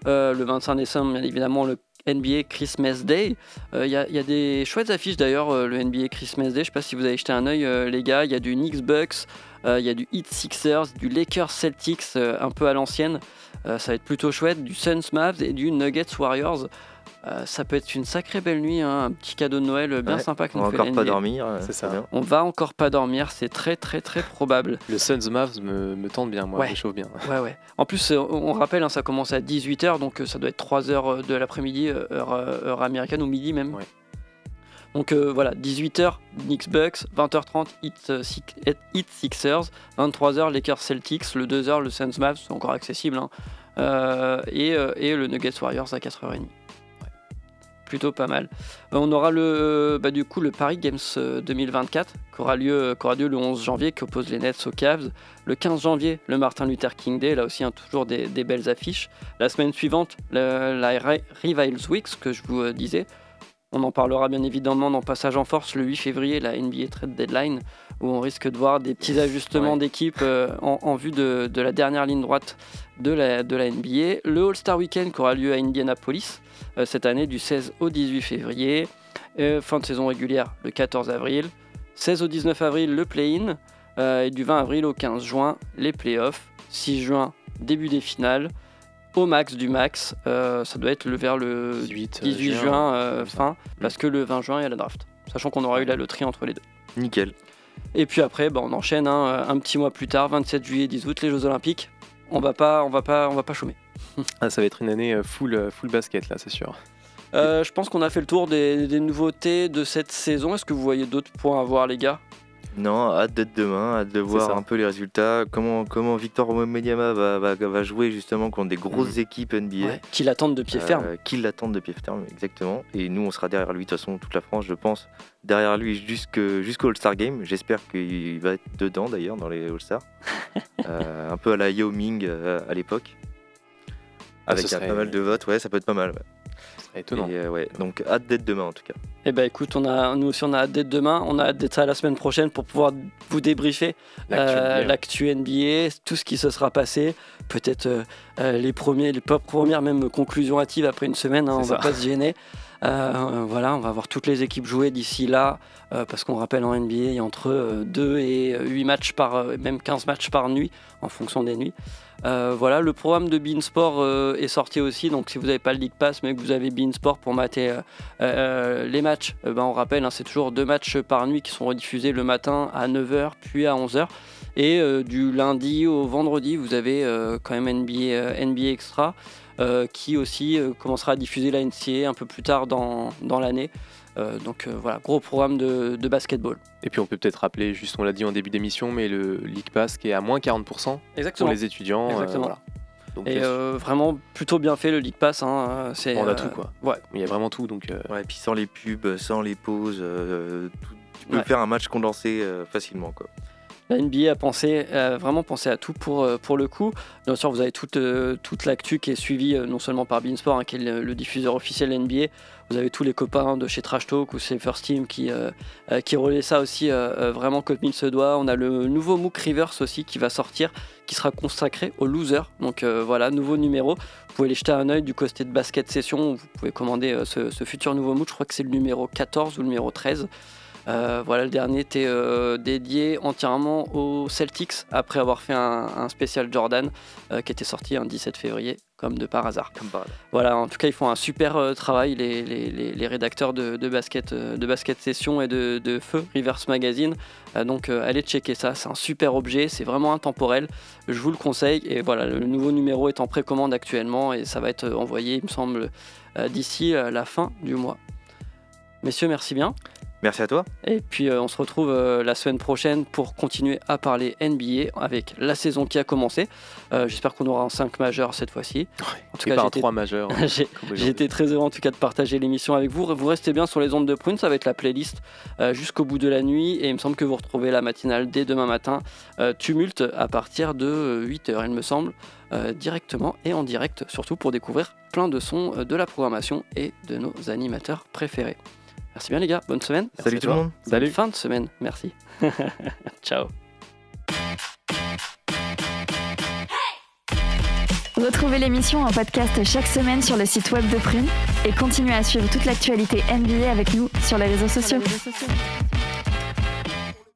Euh, le 25 décembre, bien évidemment, le NBA Christmas Day. Il y, a- y a des chouettes affiches d'ailleurs, euh, le NBA Christmas Day. Je sais pas si vous avez jeté un euh, les gars. Il y a du Knicks Bucks, il y a du Heat Sixers, du Lakers Celtics euh, un peu à l'ancienne. Euh, ça va être plutôt chouette. Du Suns Mavs et du Nuggets Warriors. Euh, ça peut être une sacrée belle nuit, hein, un petit cadeau de Noël bien Ouais, sympa que On nous va fait encore pas dormir. euh, C'est ça. bien. On va encore pas dormir, c'est très très très probable. Le Suns Mavs me, me tente bien, moi, Ouais. me chauffe bien. Ouais, ouais. En plus, euh, on on rappelle, hein, ça commence à 18h, donc euh, ça doit être 3h de l'après-midi, euh, heure, euh, heure américaine, ou midi même. Ouais. Donc euh, voilà, 18h, Knicks Bucks, 20h30, Heat, euh, Six- Heat Sixers, 23h, Lakers Celtics, le 2h, le Suns Mavs, c'est encore accessible, hein. Euh, et, euh, et le Nuggets Warriors à 4h30. Plutôt pas mal. Euh, on aura le, bah, du coup le Paris Games euh, 2024 qui aura, lieu, qui aura lieu le 11 janvier, qui oppose les Nets aux Cavs. Le 15 janvier, le Martin Luther King Day, là aussi hein, toujours des, belles affiches. La semaine suivante, le- la Ri- Rivals Week, ce que je vous euh, disais. On en parlera bien évidemment dans Passage en Force le 8 février, la NBA Trade Deadline, où on risque de voir des petits ajustements Ouais. d'équipe euh, en, en vue de, de la dernière ligne droite de la, de la NBA. Le All-Star Weekend qui aura lieu à Indianapolis euh, cette année du 16 au 18 février. Et fin de saison régulière le 14 avril. 16 au 19 avril, le play-in. euh, et du 20 avril au 15 juin, les playoffs. 6 juin, début des finales. Au max du max, euh, ça doit être le, vers le 18, 18 juin, juin, euh, fin, parce que le 20 juin, il y a la draft. Sachant qu'on aura eu la loterie entre les deux. Nickel. Et puis après, bah, on enchaîne hein, un petit mois plus tard, 27 juillet, 10 août, les Jeux Olympiques. On va pas, on va pas, on va pas chômer. Ah, ça va être une année euh, full, euh, full basket là, c'est sûr. Euh, je pense qu'on a fait le tour des, des nouveautés de cette saison. Est-ce que vous voyez d'autres points à voir, les gars? Non, hâte d'être demain, hâte de voir un peu les résultats. Comment, comment Victor Wembanyama va, va, va jouer justement contre des grosses équipes NBA. Ouais, Qui l'attendent de pied Euh, ferme. Qui l'attendent de pied ferme, exactement. Et nous, on sera derrière lui, de toute façon, toute la France, je pense. Derrière lui jusqu'au All-Star Game. J'espère qu'il va être dedans, d'ailleurs, dans les All-Stars. <laughs> Euh, un peu à la Yao Ming euh, à l'époque. Ah, Avec ce un- serait- pas mal de votes, ouais, ça peut être pas mal. ouais. Étonnant. Et, euh, ouais, donc, hâte d'être demain, en tout cas. Eh ben écoute, on a, nous aussi on a hâte d'être demain, on a hâte d'être ça la semaine prochaine pour pouvoir vous débriefer L'actu euh, NBA. l'actu NBA, tout ce qui se sera passé, peut-être euh, les premiers, les premières même conclusions hâtives après une semaine, hein, on C'est va ça. pas se gêner. Euh, voilà, on va voir toutes les équipes jouer d'ici là, euh, parce qu'on rappelle en NBA, il y a entre 2 et 8 matchs par, euh, même 15 matchs par nuit, en fonction des nuits. Euh, voilà, le programme de Beansport euh, est sorti aussi, donc si vous n'avez pas le League Pass, mais que vous avez Beansport pour mater euh, euh, les matchs, euh, ben, on rappelle, hein, c'est toujours deux matchs par nuit qui sont rediffusés le matin à 9h puis à 11h. Et euh, du lundi au vendredi, vous avez euh, quand même NBA, euh, Extra euh, qui aussi euh, commencera à diffuser la NCA un peu plus tard dans, dans l'année. Euh, donc euh, voilà, gros programme de, de basketball. Et puis on peut peut-être rappeler, juste on l'a dit en début d'émission, mais le League Pass qui est à moins 40% pour Exactement. les étudiants. euh, Exactement. voilà. Donc Et euh, vraiment plutôt bien fait le League Pass. hein, c'est, on a euh, tout quoi. ouais. Il y a vraiment tout. Donc euh, Ouais, et puis sans les pubs, sans les pauses, euh, tout- tu peux Ouais. faire un match condensé euh, facilement. Quoi. La NBA a pensé, vraiment pensé à tout pour, euh, pour le coup. Bien sûr, vous avez toute, euh, toute l'actu qui est suivie euh, non seulement par Beansport, hein, qui est le, diffuseur officiel NBA. Vous avez tous les copains de chez Trash Talk ou c'est First Team qui, euh, qui ça aussi vraiment comme il se doit. On a le nouveau MOOC Rivers aussi qui va sortir, qui sera consacré aux losers. Donc voilà, nouveau numéro. Vous pouvez aller jeter un œil du côté de Basket Session. Vous pouvez commander ce, ce futur nouveau MOOC. Je crois que c'est le numéro 14 ou le numéro 13. Euh, voilà, le dernier était euh, dédié entièrement aux Celtics après avoir fait un, un spécial Jordan euh, qui était sorti un 17 février, comme de par hasard. Comme par hasard. Voilà, en tout cas, ils font un super travail, les, les- les- les rédacteurs de, de basket, de basket Session et de, de Feu, Reverse Magazine. Donc, allez checker ça, c'est un super objet, c'est vraiment intemporel. Je vous le conseille. Et voilà, le nouveau numéro est en précommande actuellement et ça va être envoyé, il me semble, d'ici la fin du mois. Messieurs, merci bien. Merci à toi. Et puis euh, on se retrouve euh, la semaine prochaine pour continuer à parler NBA avec la saison qui a commencé. Euh, J'espère qu'on aura un 5 majeur cette fois-ci. En tout pas un j'étais- 3 majeur. <laughs> j'ai comme j'ai été très heureux en tout cas de partager l'émission avec vous. Vous restez bien sur les ondes de Prune, ça va être la playlist jusqu'au bout de la nuit. Et il me semble que vous retrouvez la matinale dès demain matin. tumulte à partir de 8h, il me semble, directement et en direct, surtout pour découvrir plein de sons de la programmation et de nos animateurs préférés. Merci bien les gars, bonne semaine. Salut tout le toi. monde. Bonne Salut. fin de semaine, merci. <laughs> Ciao. Retrouvez l'émission en podcast chaque semaine sur le site web de Prune et continuez à suivre toute l'actualité NBA avec nous sur les réseaux sociaux.